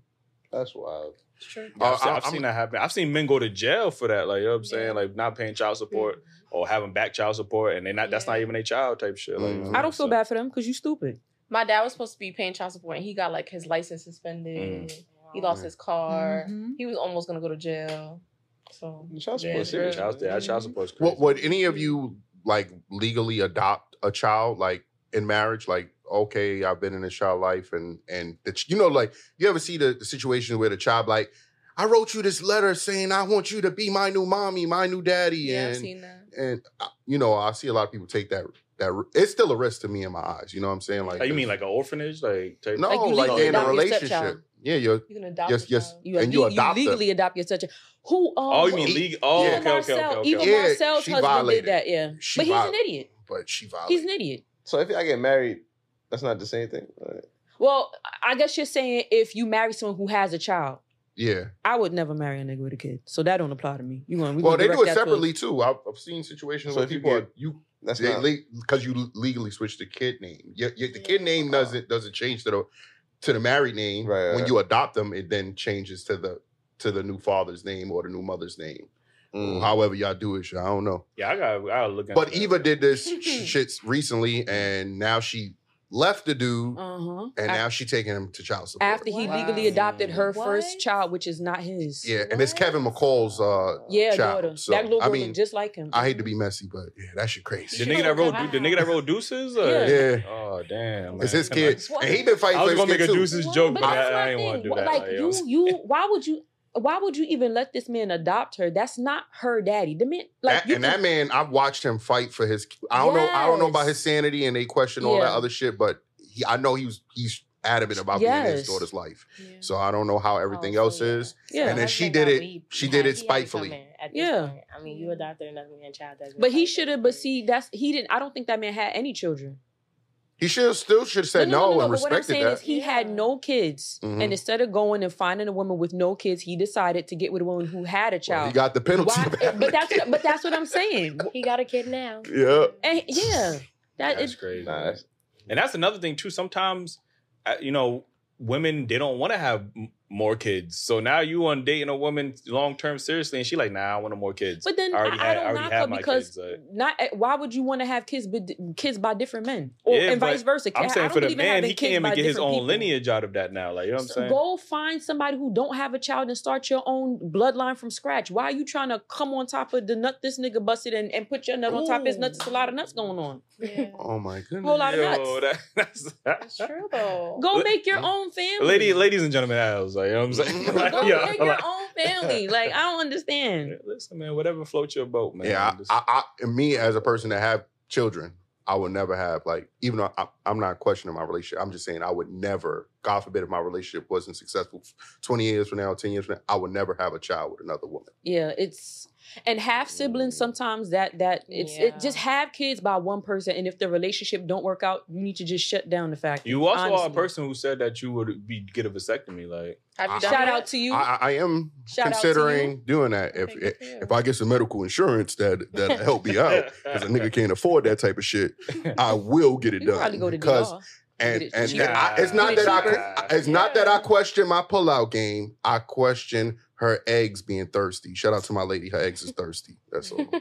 That's wild. Yeah, I've, seen, Uh, I've I'm- seen that happen. I've seen men go to jail for that. Like you know what I'm saying, like not paying child support or having back child support, and they not. That's not even a child type shit. Like, Mhm. I don't feel so- bad for them because you stupid. My dad was supposed to be paying child support, and he got like his license suspended. He lost his car. Mhm. He was almost gonna go to jail. So Child Yeah, support serious. Child, yeah, child support. What would any of you like legally adopt a child like in marriage? Like, okay, I've been in a child life, and and the, you know, like you ever see the, the situation where the child like, I wrote you this letter saying I want you to be my new mommy, my new daddy, yeah, I've and seen that. and uh, you know, I see a lot of people take that that it's still a risk to me in my eyes. You know what I'm saying? Like, Like, you mean like an orphanage? Like type- no, Like like, you legally in a adopt your relationship. Yeah, you're You can adopt. yes, a yes. You, and you le- adopt them. legally adopt your such a who? Um, Oh, you mean who- legal? Oh, Yeah. even okay, okay, okay, Marcille, okay. even. Yeah, Marcille's husband violated. did that. Yeah, She but he's an idiot. but she violated. He's an idiot. So if I get married, that's not the same thing. Right. Well, I guess you're saying if you marry someone who has a child, Yeah. I would never marry a nigga with a kid, so that don't apply to me. You going? Well, they do it separately too. I've, I've seen situations So where if you people get- are, you That's they not. because you legally switch the kid name. Your, your, the kid name doesn't doesn't change to the to the married name. Right, when right. you adopt them, it then changes to the to the new father's name or the new mother's name. Mm. However y'all do it, I don't know. Yeah, I got. I gotta look. But into that. Eva did this shit recently, and now she left the dude, Uh huh. and now she taking him to child support. after he Wow. legally adopted her What? first child, which is not his. yeah, and it's Kevin McCall's uh, Yeah, child. daughter. So, that little I mean, just like him. I hate to be messy, but yeah, that shit crazy. the nigga that wrote the nigga that wrote Deuces. Or? Yeah. Yeah. Oh damn. It's man. his kid, What? and he been fighting I was for gonna his make a. Deuces Well, joke, but but that's I, my I ain't want to do What- that. Like Like, you, you, why would you? Why would you even let this man adopt her? That's not her daddy. The man, like That- and can- that man, I've watched him fight for his. I don't know. I don't know about his sanity, and they question all that other shit. But he, I know he was. He's adamant about being his daughter's life. Yeah. So I don't know how everything Oh, else yeah. is. Yeah. and then she did it. weed. She did it spitefully. something At this Yeah. point. I mean, you adopted another man's child. That's But he should have. But see, that's he didn't. I don't think that man had any children. He should still should have said no, and But what I'm saying that. is, he had no kids, Mhm. and instead of going and finding a woman with no kids, he decided to get with a woman who had a Well, child. he got the penalty. Why- of having but a that's kid. what, but that's what I'm saying. He got a kid now. yeah. And yeah, that That's is crazy. Nah, that's, And that's another thing too. Sometimes, uh, you know, women they don't want to have m- more kids. So now you on dating a woman long term seriously, and she like, nah, I want no more kids. But then I I, already I had, don't I already knock had her my because kids. uh, not. eh, Why would you want to have kids, but kids by different men, or Yeah, and vice versa? I'm saying don't for the believe man, he can't even get his own people. lineage out of that now. Like you know what I'm So saying? Go find somebody who don't have a child and start your own bloodline from scratch. Why are you trying to come on top of the nut this nigga busted and, and put your nut on top of his nuts? It's a lot of nuts going on. Yeah. Oh my goodness. Whole lot of Yo, nuts. that- that's, That's true though. Go make your own family. Lady, ladies and gentlemen, as like, you know what I'm saying? Like, Go yo, make your like- own family. Like I don't understand. Listen, man, whatever floats your boat, man. Yeah, I, I, I, me as a person that have children, I would never have like, even though I, I'm not questioning my relationship, I'm just saying I would never, God forbid, if my relationship wasn't successful 20 years from now, 10 years from now, I would never have a child with another woman. Yeah, it's and half siblings mm. sometimes that that it's it just have kids by one person and if the relationship don't work out, you need to just shut down the fact. you also are a person who said that you would be get a vasectomy. Like, Have you I- done Shout that? out to you. I, I I am Shout considering doing that if Okay, good for if. I get some medical insurance that that help me out because a nigga can't afford that type of shit. I will get it You done probably go to because and it and cheaper. I, it's not it that cheaper. I it's not that I question my pullout game. I question her eggs being thirsty. Shout out to my lady. Her eggs is thirsty. That's all.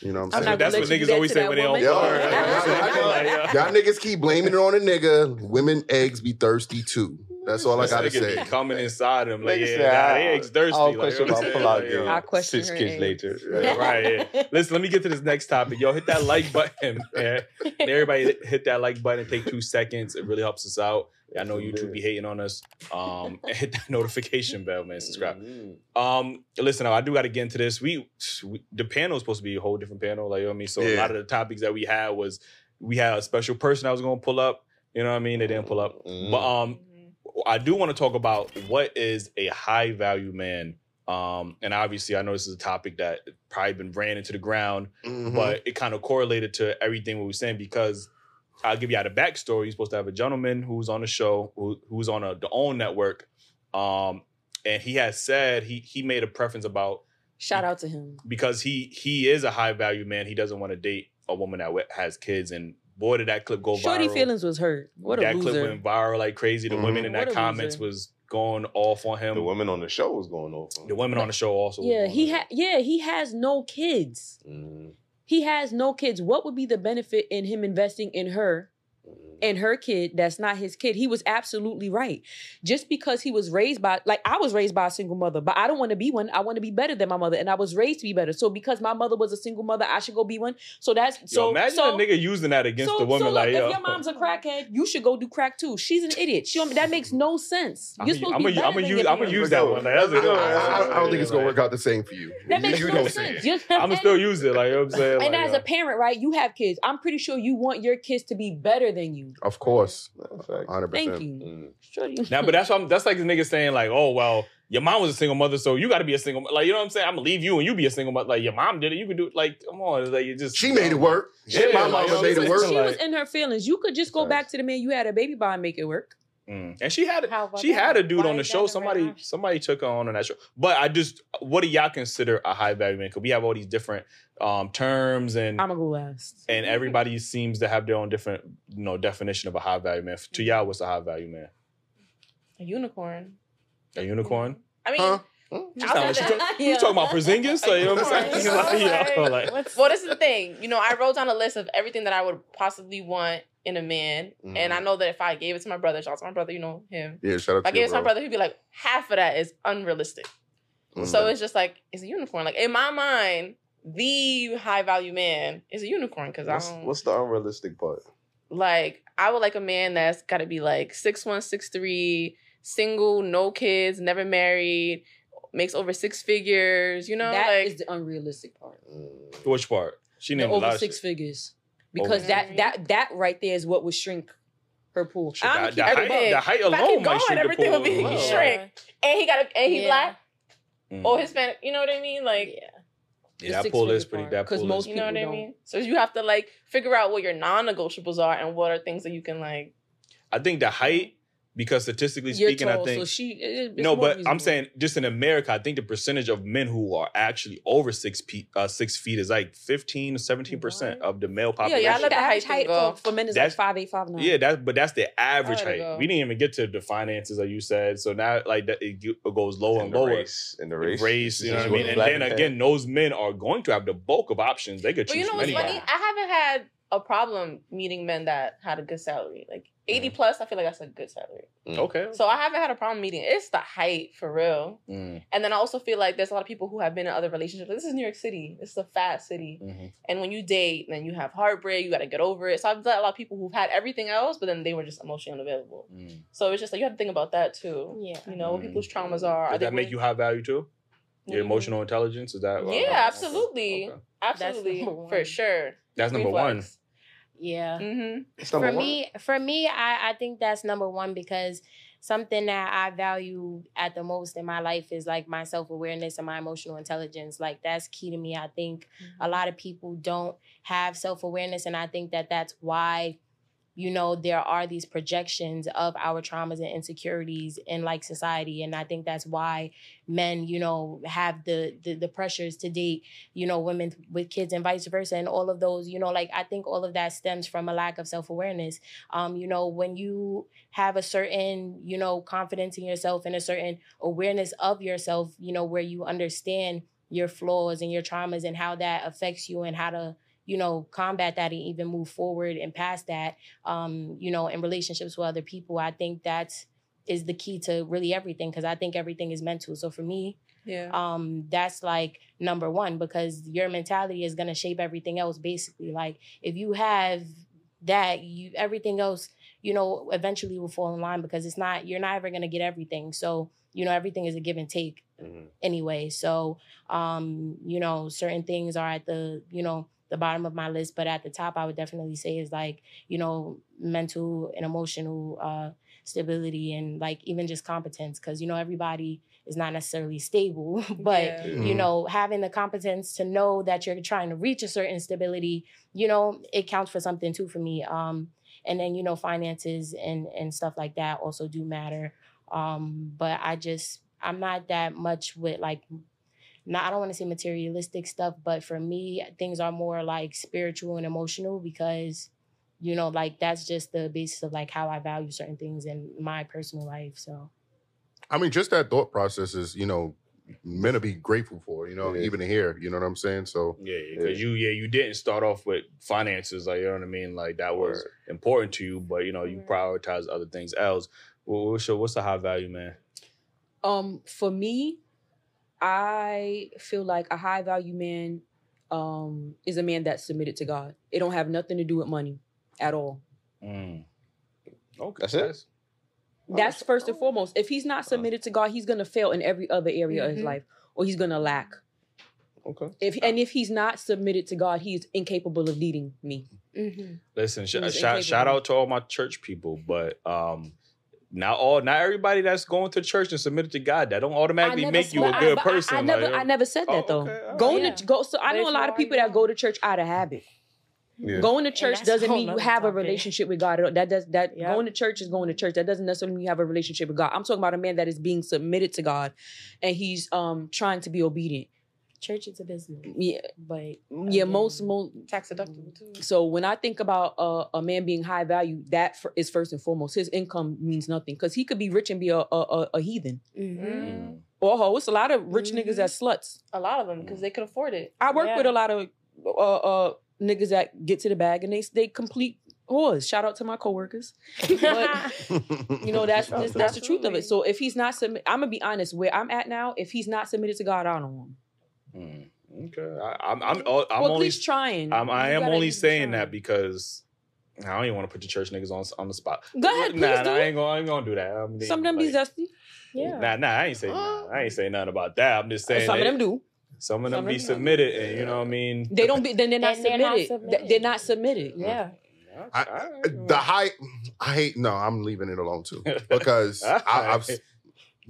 You know what I'm I'm saying? not That's what niggas always say when they don't woman. fuck. Yo, Like, yo. Y'all niggas keep blaming it on a nigga. Women eggs be thirsty too. That's all I gotta say. coming inside him like, Nigga yeah, say, nah, "Ah, they eggs thirsty. I'll like, question you know what my I'm saying? Like, yo. I question Six her kids age. later. Yeah, right. Yeah. Listen, let me get to this next topic. Yo, hit that like button, man. And everybody hit that like button. Take two seconds. It really helps us out. I know YouTube be hating on us. Um, and hit that notification bell, man. Subscribe. Um, listen, I do got to get into this. We, we the panel is supposed to be a whole different panel, like you know what I mean. So a lot of the topics that we had was we had a special person I was going to pull up. You know what I mean? They didn't pull up, Mhm. but um, I do want to talk about what is a high value man. Um, and obviously, I know this is a topic that probably been ran into the ground, Mhm. but it kind of correlated to everything we were saying because I'll give you out a backstory. You're supposed to have a gentleman who's on the show, who, who's on a, the OWN network, um, and he has said he he made a preference about Shout out to him. because he he is a high value man. He doesn't want to date a woman that has kids, and boy, did that clip go Shorty viral. Shorty Feelings was hurt. What a that loser. clip went viral like crazy. The Mhm. women in What that comments loser. was going off on him. The women on the show was going off. on The him. women on the show also. yeah, he off. had. Yeah, he has no kids. Mhm. He has no kids. What would be the benefit in him investing in her. And her kid that's not his kid? He was absolutely right. Just because he was raised by, like I was raised by a single mother, but I don't want to be one. I want to be better than my mother, and I was raised to be better. So because my mother was a single mother, I should go be one. So that's Yo, so. imagine so, a nigga using that against so, the woman so like, look, yo. if your mom's a crackhead, you should go do crack too. She's an idiot. She don't, that makes no sense. I'm You're gonna supposed to be better I'm gonna use I'm gonna use that one. Like, that's a good one. I, I- I don't think it's gonna work out the same for you. That makes you no sense. it. Just- I'm gonna still use it. Like you know what I'm saying. and Like, as yo. a parent, right, you have kids. I'm pretty sure you want your kids to be better than you. Of course, That's a fact. hundred Thank percent. you. Mm. Sure you. Now, but that's what I'm, that's like the nigga saying like, oh well, your mom was a single mother, so you got to be a single. mo- Like you know what I'm saying? I'm gonna leave you and you be a single mother. Like your mom did it, you could do it. Like come on, like you just She made it work. Shit, Yeah, my like, mama yo, made it work. she was in her feelings. You could just go back to the man you had a baby by and make it work. Mm. And she had How about she had a dude Why on the show. Somebody red somebody took her on on that show. But I just, what do y'all consider a high value man? Because we have all these different um terms and I'm gonna go last. and everybody seems to have their own different you know definition of a high value man. To y'all, what's a high value man? A unicorn. A unicorn? I mean, Huh? You like she talk- you talking about Porzingis? Like, you know what I'm saying? Like, yo, like, well, this is the thing. You know, I wrote down a list of everything that I would possibly want in a man, and I know that if I gave it to my brother, shout out to my brother, you know him. Yeah, shout out If I to gave you, it to my brother, he'd be like, half of that is unrealistic. Mm. So it's just like it's a unicorn. Like in my mind, the high value man is a unicorn because I What's, don't what's the unrealistic part? like. I would like a man that's got to be like six one, six three, single, no kids, never married, makes over six figures. You know, That like is the unrealistic part. Mm. which part? She The named a lot over of six shit. figures. Because Over- that that that right there is what would shrink her pool. Shit, I'm that, keep that, height, everything. that height If I alone keep might going, shrink the everything pool will be as well. shrink. and he got a, and he Yeah. black Mm. or Hispanic. You know what I mean? Like. Yeah. Yeah, that pool is pretty. part, That 'cause pool most is, You know what I mean? So you have to like figure out what your non-negotiables are and what are things that you can like. I think the height, because statistically You're speaking, tall, I think so she. it's no, more but I'm saying just in America, I think the percentage of men who are actually over six feet, uh, six feet is like 15 to 17 percent of the male population. yeah, I let the the height height for, for men is That's- like five eight, five nine. Yeah, that's but that's the average I let it height. go. We didn't even get to the finances, like you said. So now, like that, it go- goes lower In and lower. race. In the race. Race, you know what I mean? And then man- again, those men are going to have the bulk of options. They could But choose you know what's funny? I haven't had a problem meeting men that had a good salary. Like 80 Mm. plus, I feel like that's a good salary. Okay. So I haven't had a problem meeting. It's the height for real. Mm, And then I also feel like there's a lot of people who have been in other relationships. This is New York City. This is a fast city. mhm. And when you date, then you have heartbreak. You got to get over it. So I've met a lot of people who've had everything else, but then they were just emotionally unavailable. Mm. So it's just like you have to think about that too. Yeah. You know what Mm. people's traumas are. are Does they that make willing- you high value too? Your you emotional intelligence is that? Yeah, okay. absolutely. Okay. Absolutely, for sure. That's number one. Yeah. Mm-hmm. For one. me for me I, I think that's number one because something that i value at the most in my life is like my self-awareness and my emotional intelligence like that's key to me i think a lot of people don't have self-awareness and i think that that's why you know there are these projections of our traumas and insecurities in like society and i think that's why men you know have the the, the pressures to date you know women with kids and vice versa and all of those you know like i think all of that stems from a lack of self-awareness. Um you know when you have a certain you know confidence in yourself and a certain awareness of yourself you know where you understand your flaws and your traumas and how that affects you and how to you know combat that and even move forward and past that um you know in relationships with other people i think that's is the key to really everything because i think everything is mental. So for me Yeah. um that's like number one because your mentality is going to shape everything else basically. Like if you have that you everything else you know eventually will fall in line because it's not you're not ever going to get everything. So you know everything is a give and take anyway. So um you know certain things are at the you know the bottom of my list but at the top i would definitely say is like you know mental and emotional uh stability and like even just competence because you know everybody is not necessarily stable but Yeah. you Mhm. know having the competence to know that you're trying to reach a certain stability you know it counts for something too for me um and then you know finances and and stuff like that also do matter um but i just i'm not that much with like not i don't want to say materialistic stuff but for me things are more like spiritual and emotional because you know like that's just the basis of like how i value certain things in my personal life so I mean, just that thought process is, you know, meant to be grateful for, you know, Yeah. even here. You know what I'm saying? So Yeah, because you yeah you didn't start off with finances like you know what I mean like that was important to you, but you know you prioritize other things else. Well, what's your, what's the high value man? Um, for me, I feel like a high value man um is a man that's submitted to God. It don't have nothing to do with money at all. Mm. Okay, That's it? That's first and foremost. If he's not submitted to God, he's gonna fail in every other area of his Mhm. life, or he's gonna lack. Okay. If and if he's not submitted to God, he's incapable of leading me. mm-hmm. Listen, sh- shout shout out to all my church people, but um, not all, not everybody that's going to church and submitted to God that don't automatically never make you said- a I- good but I- person. I, never, like, I never said that Oh, though. okay, all Going right. to go, so I know a lot of people that go to church out of habit. Yeah. Going to church doesn't mean you nother have a relationship with God. That does that Yep. going to church is going to church. That doesn't necessarily mean you have a relationship with God. I'm talking about a man that is being submitted to God, and he's um trying to be obedient. Church is a business Yeah, but yeah. again, Most most. Tax deductible too. So when I think about uh, a man being high value, that f- is first and foremost. His income means nothing because he could be rich and be a a, a, a heathen mhm. Mm. or a. It's a lot of rich niggas Mhm. that sluts. A lot of them because they could afford it. I work Yeah. with a lot of uh, uh, niggas that get to the bag and they they complete whores. Shout out to my coworkers. But you know that's that's, that's the truth of it. So if he's not submit, I'm gonna be honest. Where I'm at now, if he's not submitted to God, I don't want him. Mm. Okay, I, I'm I'm oh, I'm well, at only least trying. I'm, I am only saying try. that because I don't even want to put the church niggas on on the spot. Go ahead, please nah, do I ain't gonna, I ain't gonna do that. I'm Some of them be zesty. yeah Nah, nah, I ain't saying uh, nah, I ain't saying nothing about that. I'm just uh, saying Some of them do. Some of them Some be of them- submitted, and you know what I mean. They don't be. Then they're not they're submitted. They- submitted. They're not submitted. yeah I- Alright. the high, I hate. No, I'm leaving it alone too because I, I've.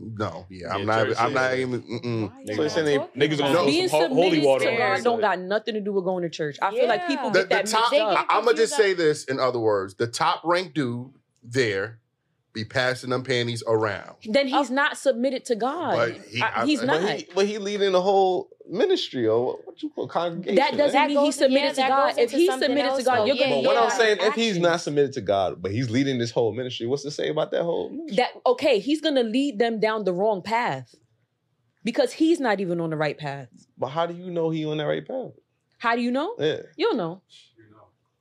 No, yeah, I'm Yeah, not. I'm not even. Mm-mm. So you're saying they Niggas gonna No. Being some ho- holy submitted water to on God their don't got nothing to do with going to church. I feel like people The, get the that top. mixed up. I, am gonna just confused say this in other words: the top ranked dude there be passing them panties around. Then he's oh. not submitted to God. But he- I- I- he's but not. But he, but he leading the whole ministry or what, what you call congregation. that doesn't That mean goes- he's submitted yeah, to God. If into he's submitted to God, though. you're Yeah, gonna. But what I'm saying, if he's not submitted to God, but he's leading this whole ministry, what's to say about that whole ministry? that okay, he's gonna lead them down the wrong path because he's not even on the right path. But how do you know he on that right path? How do you know? Yeah. You'll know.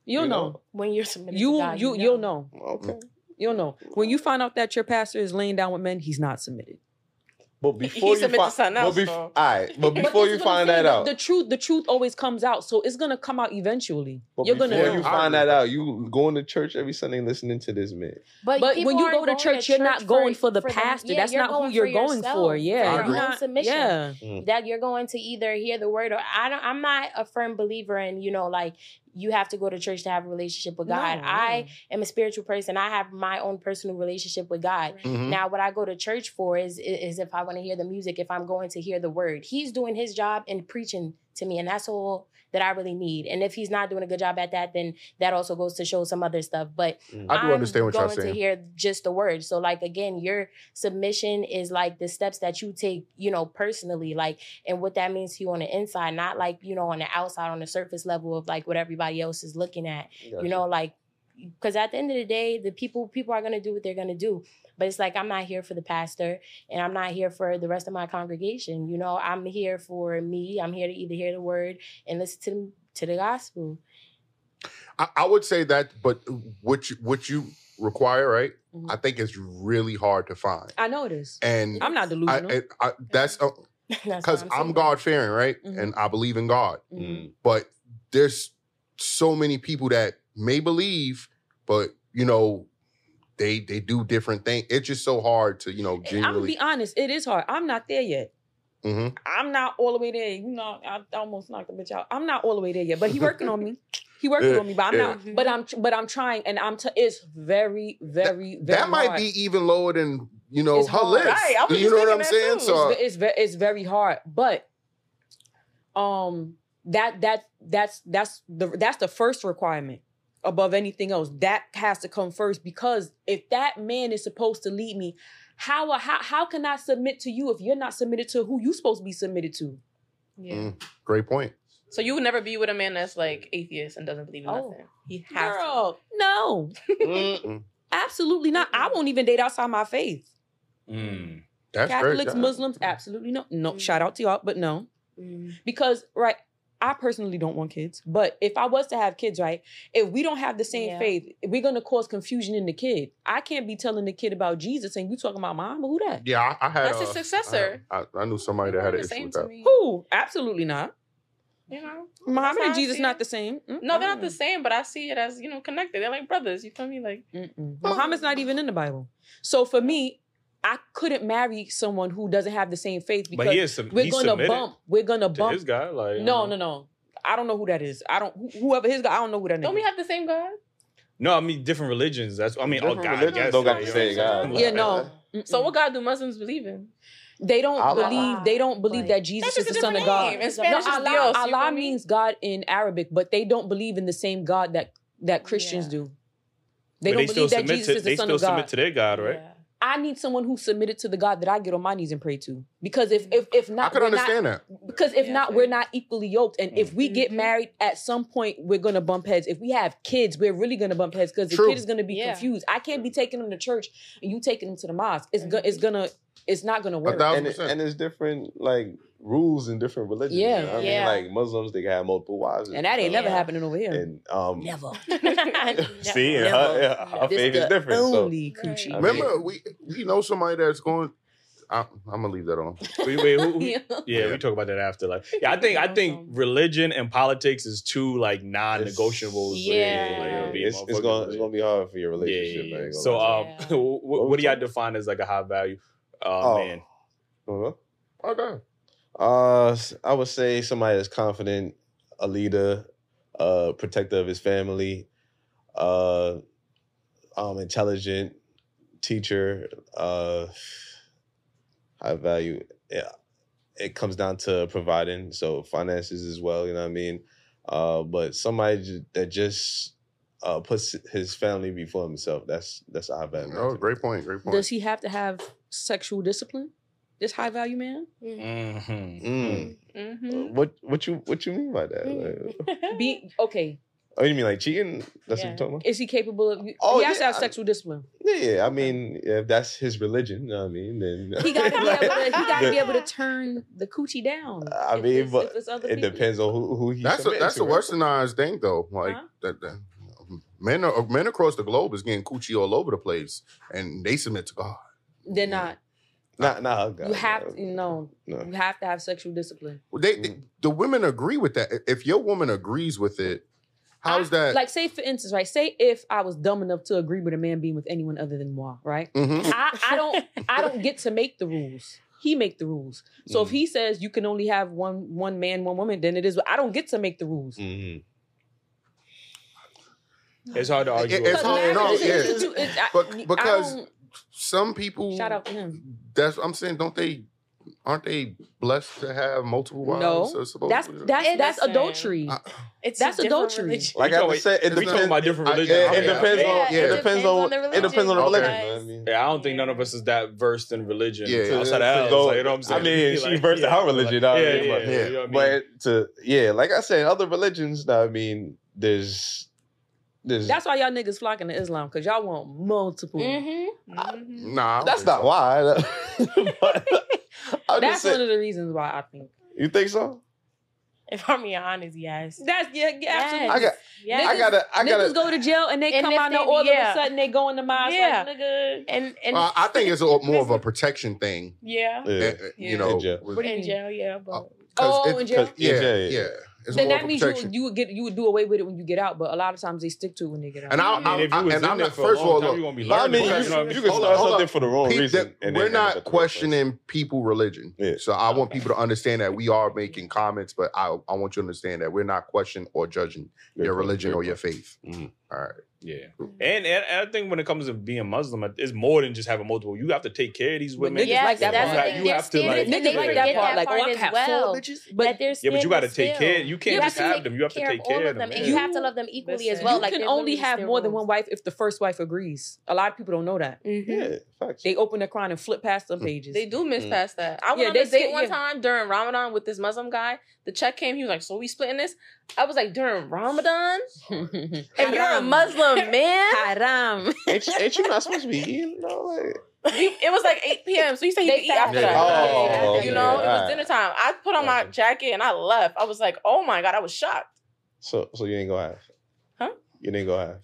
You'll You know. know. when you're submitted You to God, you you'll know. Okay. You'll know. When you find out that your pastor is laying down with men, he's not submitted. But before you submit to find, something but else, bef- though. all right, but But before this you is what I'm find that out, the truth, the truth always comes out. So it's gonna come out eventually. but You're before gonna know. you find that out, you going to church every Sunday listening to this man. But people when you aren't go to going church, you're not going for the them- pastor. yeah, That's not who going you're for going yourself, for. Yeah, for your own submission. Yeah. Mm. that you're going to either hear the word or I don't I'm not a firm believer in, you know, like you have to go to church to have a relationship with God. No, I no. am a spiritual person. I have my own personal relationship with God. Mhm. Now, what I go to church for is is if I want to hear the music, if I'm going to hear the word. He's doing his job and preaching to me, and that's all that I really need. And if he's not doing a good job at that, then that also goes to show some other stuff. But mm. I do I'm understand what y'all going saying. to hear just the word. So, like again, your submission is like the steps that you take, you know, personally, like, and what that means to you on the inside, not like you know on the outside, on the surface level of like what everybody else is looking at. You know, like because at the end of the day, the people people are gonna do what they're gonna do. But it's like I'm not here for the pastor, and I'm not here for the rest of my congregation. You know, I'm here for me. I'm here to either hear the word and listen to the, to the gospel. I, I would say that, but what you, what you require, right? Mhm. I think it's really hard to find. I know it is. And I'm not delusional. I, I, that's uh, That's what because I'm I'm. God fearing, right? Mhm. And I believe in God. Mhm. But there's so many people that may believe, but you know, they they do different things. It's just so hard to you know I'm gonna be honest. It is hard. I'm not there yet. Mhm. I'm not all the way there. You know, I almost knocked the bitch out. I'm not all the way there yet, but he working on me. He working Yeah, on me, but I'm yeah. not. But I'm but I'm trying, and I'm. T- it's very, very, very. that might hard. be even lower than you know It's her hard. list. Right, you know what I'm saying? too. So it's, it's very it's very hard but um that that that's that's the that's the first requirement above anything else that has to come first because if that man is supposed to lead me how how how can I submit to you if you're not submitted to who you supposed to be submitted to Yeah. Mm, great point. So you would never be with a man that's like atheist and doesn't believe in Oh. nothing. He has to. girl no Mm. absolutely not I won't even date outside my faith Mm. That's Catholics that- Muslims absolutely no no Mm. shout out to y'all but no Mm. because right i personally don't want kids but if i was to have kids right if we don't have the same Yeah. faith we're going to cause confusion in the kid i can't be telling the kid about jesus and you talking about mom who that Yeah, I, I had. That's his uh, successor. I, had- I, I knew somebody that had an the issue same with to that. me. who absolutely not You know? muhammad and jesus not the same No, they're not the same, but I see it as, you know, connected. They're like brothers. You feel me? Like Mm-mm. muhammad's not even in the bible so for me i couldn't marry someone who doesn't have the same faith because But he is sub- we're gonna bump we're gonna bump his guy. Like you no no no i don't know who that is i don't whoever his guy i don't know who that don't nigga we have the same God? No, I mean different religions. That's I mean, oh Different God, I religions don't got the know same God. yeah no So what God do Muslims believe in? They don't Allah. believe. They don't believe Right. that Jesus is the a Son of God. In Spanish, no, Allah, Dios, Allah feel me? means God in Arabic, but they don't believe in the same God that that Christians Yeah. do. They But don't still believe that Jesus to, is the Son of God. They still submit to their God, right? Yeah. I need someone who's submitted to the God that I get on my knees and pray to. Because if if if not, I could understand not, that. Because if Yeah, not, we're not equally yoked. And if we get Mhm. married at some point, we're gonna bump heads. If we have kids, we're really gonna bump heads because the True. kid is gonna be Yeah. confused. I can't be taking them to church and you taking them to the mosque. It's go- it's gonna it's not gonna A work. thousand and, it, and it's different like rules in different religions. Yeah. you know what I mean, Yeah. like Muslims they can have multiple wives, And that ain't never Yeah. happening over here. And um, Never. see, and Never. her, yeah, her This faith is the different. So Only coochie. I Remember, we we know somebody that's going. I, I'm gonna leave that on. Wait, wait, who, who- Yeah. yeah, we talk about that after. Like, yeah, I think I think religion and politics is two like non-negotiables. Yeah. Like, it's, it's gonna it's gonna be hard for your relationship. yeah, I yeah. ain't So, um, Yeah. what, what do y'all define as like a high value uh, Oh. man? Uh-huh. Okay. Uh, s- I would say somebody that's confident, a leader, uh, protector of his family, uh, um, intelligent, teacher, uh, high value. Yeah, it comes down to providing, so finances as well. You know what I mean? Uh, but somebody that just uh puts his family before himself. That's that's a high value. Oh, great point. Great point. Does he have to have sexual discipline? This high value man? Mm-hmm. Mm. Mm-hmm. What what you what you mean by that? Like, Be okay. oh, you mean like cheating? That's what Yeah. you're talking about? Is he capable of? Oh, he has to yeah, have I- sexual discipline. Yeah, yeah. I mean, if that's his religion, you know what I mean, then He got to be able to. He got to be able to turn the coochie down. I if mean, it's- but if it's other it depends on who who he. That's a, submits that's to, a right? westernized thing though. Like Huh? that, that men are, men across the globe is getting coochie all over the place, and they submit to God. They're not. Nah, nah. oh, God, You have no. to. No. No. You have to have sexual discipline. They, Mm. they- the women agree with that. If your woman agrees with it, how's I- that? Like, say for instance, right? Say if I was dumb enough to agree with a man being with anyone other than moi, right? Mhm. I, I don't I don't get to make the rules. He make the rules. So if Mhm. he says you can only have one one man, one woman, then it is. I don't get to make the rules. Mhm. It's hard to argue. It- it's hard- that. no, marriage is- yeah. I- because- don't- Some people. shout out to him. That's I'm saying. Don't they? Aren't they blessed to have multiple wives? No, or supposed That's to? that's that's adultery. Uh, It's That's a adultery. religion. Like We I talking- was saying, it we talking about different I- religions. It, it depends Yeah, on. it It depends depends on. on the It depends on the religion, religion. guys. you know I mean? Yeah, I don't think none of us is that versed in religion. Yeah. outside To of go- ours, you know what I'm saying? I mean, she Like, versed in yeah, her religion. like- yeah, yeah, but- yeah, you know I mean? But to yeah, like I said, other religions. I mean, there's This- That's why y'all niggas flocking to Islam because y'all want multiple. Mm-hmm. Nah, That's not why. But I'm That's just saying, one of the reasons why I think. you think so? If I'm being honest, yes. That's yeah, yeah absolutely. I got. Yes. I gotta. I gotta. go to jail and they And come out and all yeah. of a sudden they go in the mosque Yeah. like nigga. and and Uh, I think it's a, more of a protection thing. yeah, Yeah. uh, uh, Yeah. You know, In jail. with- What in jail, yeah, but Oh, it's- in jail? 'cause- Yeah, In yeah. Yeah. It's Then that means you protection. would, you would get you would do away with it when you get out, but a lot of times they stick to it when they get out. And I, I mean, if you I, was and in I'm there not. for a First of all, time, look, you gonna be But I mean, You you, know, you you can hold start on, something on. for the wrong Pe- reason. that- and we're then end up not at the questioning people religion. Yeah. So I want people to understand that we are making comments, but I, I want you to understand that we're not questioning or judging your religion or your point. faith. Mhm. All right. Yeah, and, and and I think when it comes to being Muslim, it's more than just having multiple. You have to take care of these women. niggas yes, like that part. the You thing. Their have to, like- Niggas like forget that part, like, that oh, I as got well. four bitches. But their Yeah, but you got to take care. You can't You just have have them. You have to take care of of them, them. and you have to love them equally as well. you like can only have more than one wife if the first wife agrees. A lot of people don't know that. Mhm. Yeah, facts. They open their Quran and flip past them pages. They do miss Mm. past that. I went Yeah, on they a date one yeah. time during Ramadan with this Muslim guy. The check came. He was like, "So we splitting this?" I was like, "During Ramadan, and you're a Muslim man." Haram. ain't, you- ain't you not supposed to be eating? No, like, We- it was like 8 p.m. So you said you could eat after fast. that. Oh, you okay, know, it was alright. dinner time. I put on my jacket and I left. I was like, "Oh my god!" I was shocked. so so you didn't go have? Huh? You didn't go have?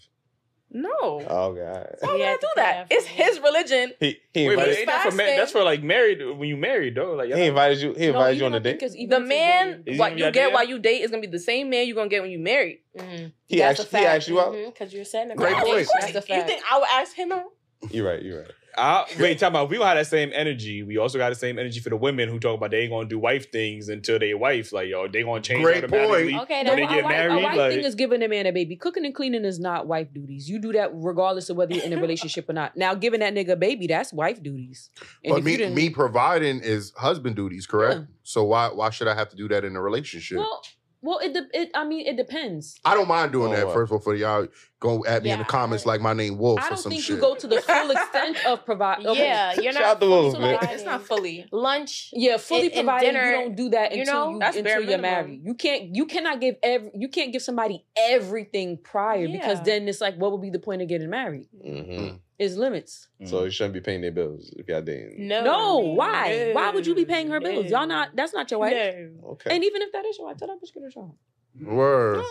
No, Oh, God. all right. why would I do that? It's his religion. He he Wait, but invited, ain't that for ma- fasting. That's for like married when you married though. Like he invited you. He No, invited you on the date. think it's even The if it's man, dating. Is what he you get dad? while you date is gonna be the same man you're gonna get when you married. Mhm. He That's asked. He asked you out. Because you're setting a Great foundation. point. That's a You fact. think I would ask him out? You're right. You're right. I, wait, talk about we don't have that same energy. We also got the same energy for the women who talk about they ain't gonna do wife things until they wife. Like yo, they gonna change Great automatically. point. Okay, No, when they a get wife, married. a wife like, thing is giving a man a baby. Cooking and cleaning is not wife duties. You do that regardless of whether you're in a relationship or not. Now, giving that nigga a baby, that's wife duties. And But me, me providing is husband duties, correct? Yeah. So why why should I have to do that in a relationship? well, well, it, de- it. I mean, it depends. I don't mind doing Oh, that. wow. First of all, for y'all go at me in the Yeah, comments I- like my name Wolf I or don't some think shit. you go to the full extent of provide. Yeah, you're Shout not out to fully Wolf, man. providing. It's not fully. lunch. Yeah, fully And- and providing. dinner, you don't do that you until know, you, that's bare until you're minimum. married. You can't. You cannot give every. You can't give somebody everything prior because Yeah. then it's like, what would be the point of getting married? hmm Is limits. Mm. So you shouldn't be paying their bills if y'all dating. No. No, why? Why would you be paying her bills? Y'all not. That's not your wife. No. Okay. And even if that is your wife, tell that bitch get a job. Word.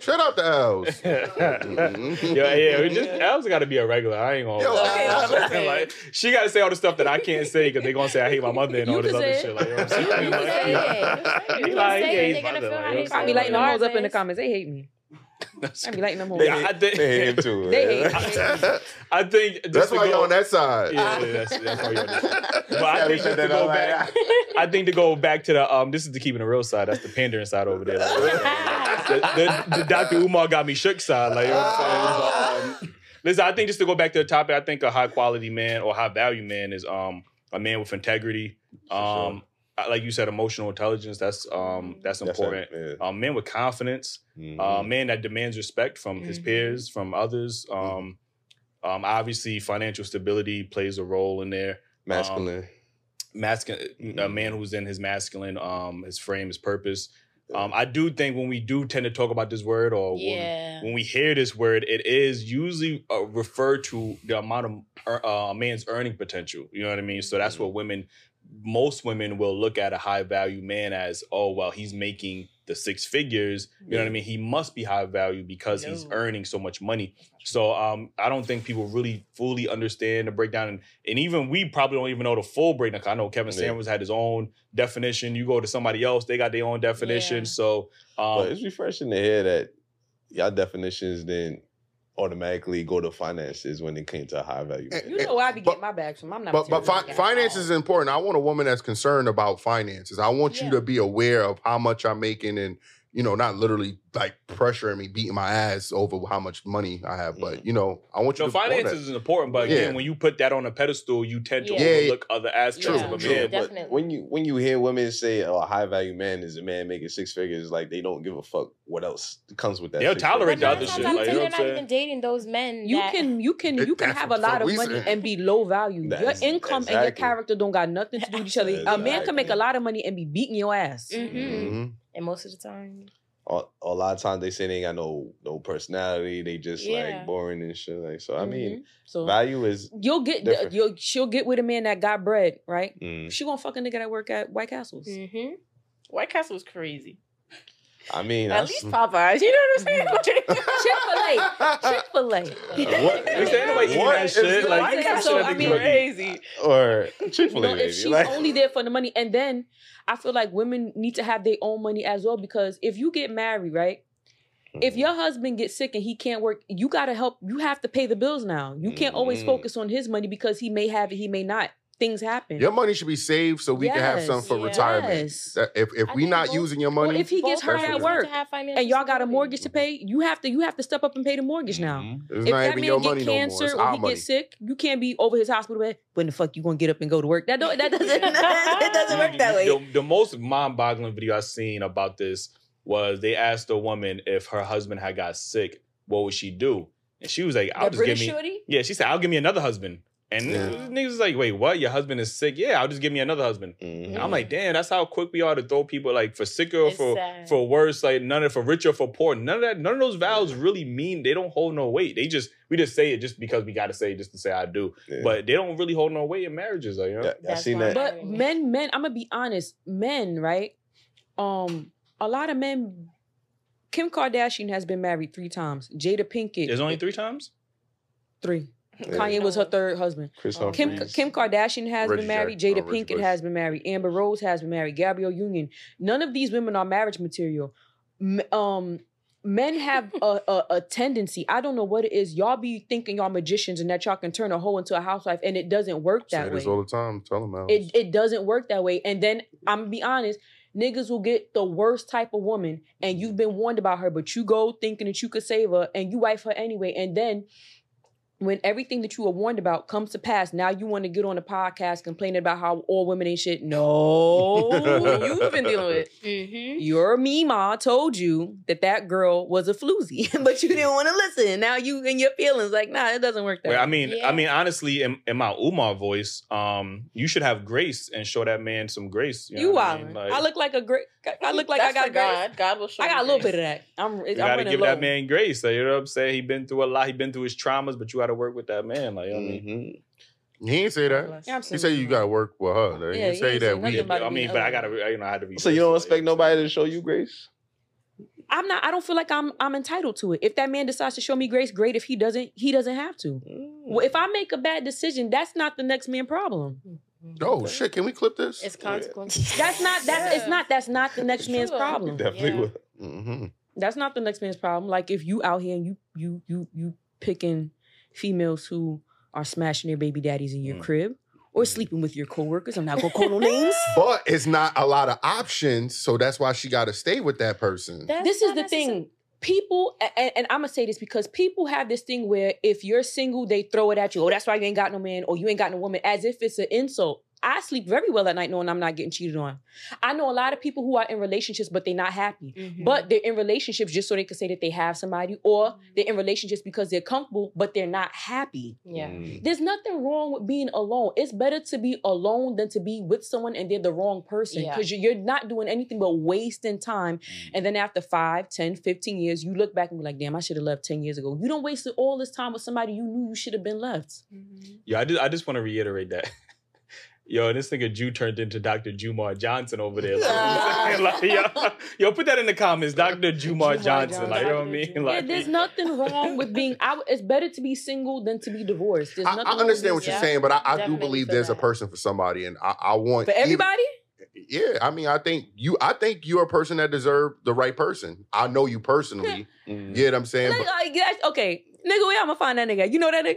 Shout out to Els. yeah, yeah. We just El's got to be a regular. I ain't gonna. Yo, Okay, lie. like, she got to say all the stuff that I can't say because they gonna say I hate my mother and You all this other say shit. Like, you know what I'm You saying? can Like, say it. He You like, can he say it. hates They're gonna mother, feel like, how you know they what I I'm be feel. letting them hoes up in the Regardless. comments. They hate me. I be letting them hoes. They, Yeah, I think- they hate him too. They man. hate- I think That's why go- you're on that side. Yeah, yeah, that's, that's why you're on that side. But I think to go back. I think to go back to the um, this is the keeping the real side. That's the pandering side over there. Like, the, the, the Dr. Umar got me shook side. Like, you know what I'm saying? Um, listen, I think just to go back to the topic, I think a high quality man or high value man is um a man with integrity. Um, I- like you said, emotional intelligence. That's um that's That's important. it, yeah. Um, men with confidence. Mhm. Uh, man that demands respect from his Mhm. peers, from others. Um, um, obviously, financial stability plays a role in there. Masculine. Masculine, a man who's in his masculine, um, his frame, his purpose. Um, I do think when we do tend to talk about this word, or when- Yeah. when, we hear this word, it is usually uh, referred to the amount of ear- uh, a man's earning potential. You know what I mean? So that's what women, most women will look at a high value man as, oh well, he's making the six figures. You know what I mean? He must be high value because he's earning so much money. So um, I don't think people really fully understand the breakdown, and, and even we probably don't even know the full breakdown. I know Kevin Yeah. Samuels had his own definition. You go to somebody else, they got their own definition. Yeah. So um, but it's refreshing to hear that y'all definitions didn't automatically go to finances when it came to high value. You know where I be getting my bags from. I'm not. But but fi- materialistic at finance all. is important. I want a woman that's concerned about finances. I want you to be aware of how much I'm making and you know, not literally like pressuring me, beating my ass over how much money I have, but you know, I want you No, to know finances that. is important, but again, Yeah. when you put that on a pedestal, you tend to Yeah. Yeah. overlook other aspects True, of a true. man. But Definitely. when you when you hear women say, "Oh, a high value man is a man making six figures," like they don't give a fuck what else comes with that. They'll six tolerate figures. the But other nine shit, out of like, ten, you know they're what not I'm even dating those men. You that- can you can It- you can that's have a lot fuck of we money said. and be low value. your That's- income and your exactly. character don't got nothing to do with each other. A man can make a Exactly. lot of money and be beating your ass. Mhm. Mhm. And most of the time, a, a lot of times they say they ain't got no no personality. They just Yeah. like boring and shit. Like so, I mean, Mhm. so value is you'll get different. you'll she'll get with a man that got bread, right? mm, She gonna fuck a nigga that work at White Castles. Mm-hmm. White Castle is crazy. I mean, At that's, least Popeyes. You know what I'm saying? Chick Fil A, Chick Fil A. What? They say anybody eating What that is shit. it? Like, White you can't Castle, shit at I mean, crazy. or Chick Fil A, No, maybe. if she's like, only there for the money, and then I feel like women need to have their own money as well because if you get married, right? If Mm-hmm. your husband gets sick and he can't work, you gotta help. You have to pay the bills now. You can't always Mhm. focus on his money because he may have it, he may not. Things happen. Your money should be saved so we can have Yes, some for yeah. retirement. Yes. That- If if I we think not both- using your Well, money, if he gets hurt at work to have financial and y'all got a mortgage to pay, you have to you have to step up and pay the mortgage now. Mhm. it's If not that even man your get money no cancer It's or he money. get sick, you can't be over his hospital bed. When the fuck you gonna get up and go to work? That don't that doesn't that doesn't work that way. The, the most mind-boggling video I seen about this was they asked a woman if her husband had got sick, what would she do? And she was like, "I'll That just British give me." shorty? Yeah, she said, "I'll give me another husband." And Yeah. niggas is like, "Wait, what? Your husband is sick? Yeah, I'll just give me another husband." Mhm. I'm like, "Damn, that's how quick we are to throw people like for sicker or It's for sad. for worse, like none of for richer or for poor. None of that, none of those vows really mean they don't hold no weight. They just we just say it just because we got to say it just to say I do, Yeah. but they don't really hold no weight in marriages. Like, you know? Yeah, I That's seen that. But men, men, I'm gonna be honest, men, right? Um, a lot of men. Kim Kardashian has been married three times. Jada Pinkett, There's only three times. three. Kanye was her third husband. Kris Oh. Kim Humphries. Kim Kardashian has Reggie been married. Jack- Jada oh, Reggie Pinkett Bush. has been married. Amber Rose has been married. Gabrielle Union. None of these women are marriage material. M- Um, men have a, a, a tendency. I don't know what it is. Y'all be thinking y'all magicians and that y'all can turn a hoe into a housewife, and it doesn't work Say that way. this all the time. Tell them out. It it doesn't work that way. And then I'm gonna be honest, niggas will get the worst type of woman, and you've been warned about her, but you go thinking that you could save her, and you wife her anyway. And then when everything that you were warned about comes to pass, now you want to get on a podcast complaining about how all women ain't shit. No, You've been dealing with. Mm-hmm. your Mima told you that that girl was a floozy, but you didn't want to listen. Now you and your feelings like, nah, it doesn't work that Well, way. I mean, Yeah. I mean, honestly, in, in my Umar voice, um, you should have grace and show that man some grace. You, you know what I mean? Like, I look like a great. I look like I got for grace. God. God will show. I got a little grace. bit of that. I'm. you I'm gotta give low. that man grace. Like, you know what I'm saying? He been through a lot. He been through his traumas, but you got to work with that man. Like, you know what I mean. Mhm. He ain't say that. Bless. He Absolutely. said you got to work with her. Though. He Yeah, didn't say that we. I mean, but I gotta, you know, I had to. Be. So you don't reverse it, expect nobody to show you grace? I'm not. I don't feel like I'm. I'm entitled to it. If that man decides to show me grace, great. If he doesn't, he doesn't have to. Well, if I make a bad decision, that's not the next man problem. Oh shit! Can we clip this? It's consequences. That's not. That's. It's not. That's not the next man's true, though. problem. Definitely Yeah. will. hmm That's not the next man's problem. Like if you out here and you you you you picking females who are smashing their baby daddies in your Mm. crib or sleeping with your coworkers. I'm not gonna call no names. But it's not a lot of options, so that's why she got to stay with that person. That's this is the thing. People, and, and I'm gonna say this because people have this thing where if you're single, they throw it at you. Oh, that's why you ain't got no man, or you ain't got no woman, as if it's an insult. I sleep very well at night knowing I'm not getting cheated on. I know a lot of people who are in relationships, but they're not happy. Mhm. But they're in relationships just so they can say that they have somebody, or they're in relationships because they're comfortable, but they're not happy. yeah. Mm. There's nothing wrong with being alone. It's better to be alone than to be with someone and they're the wrong person Yeah. because you're not doing anything but wasting time. And then after 5, 10, 15 years, you look back and be like, damn, I should have left 10 years ago. You don't waste all this time with somebody you knew you should have been left. Yeah, I just, I just want to reiterate that. Yo, this nigga Jew turned into Dr. Jumar Johnson over there. Like, like, yo, yo, put that in the comments, Dr. Jumar, Jumar Johnson. Like, you know what I Johnson. mean? Yeah, Like, there's nothing wrong with being. I, it's better to be single than to be divorced. There's I, nothing I wrong understand with what you're yeah. saying, but I, I do believe feel there's a person for somebody, and I, I want For even- everybody? yeah, I mean, I think you. I think you're a person that deserve the right person. I know you personally. Mm. You get what I'm saying? Like, But like, okay, nigga, where I'm gonna find that nigga? You know that nigga?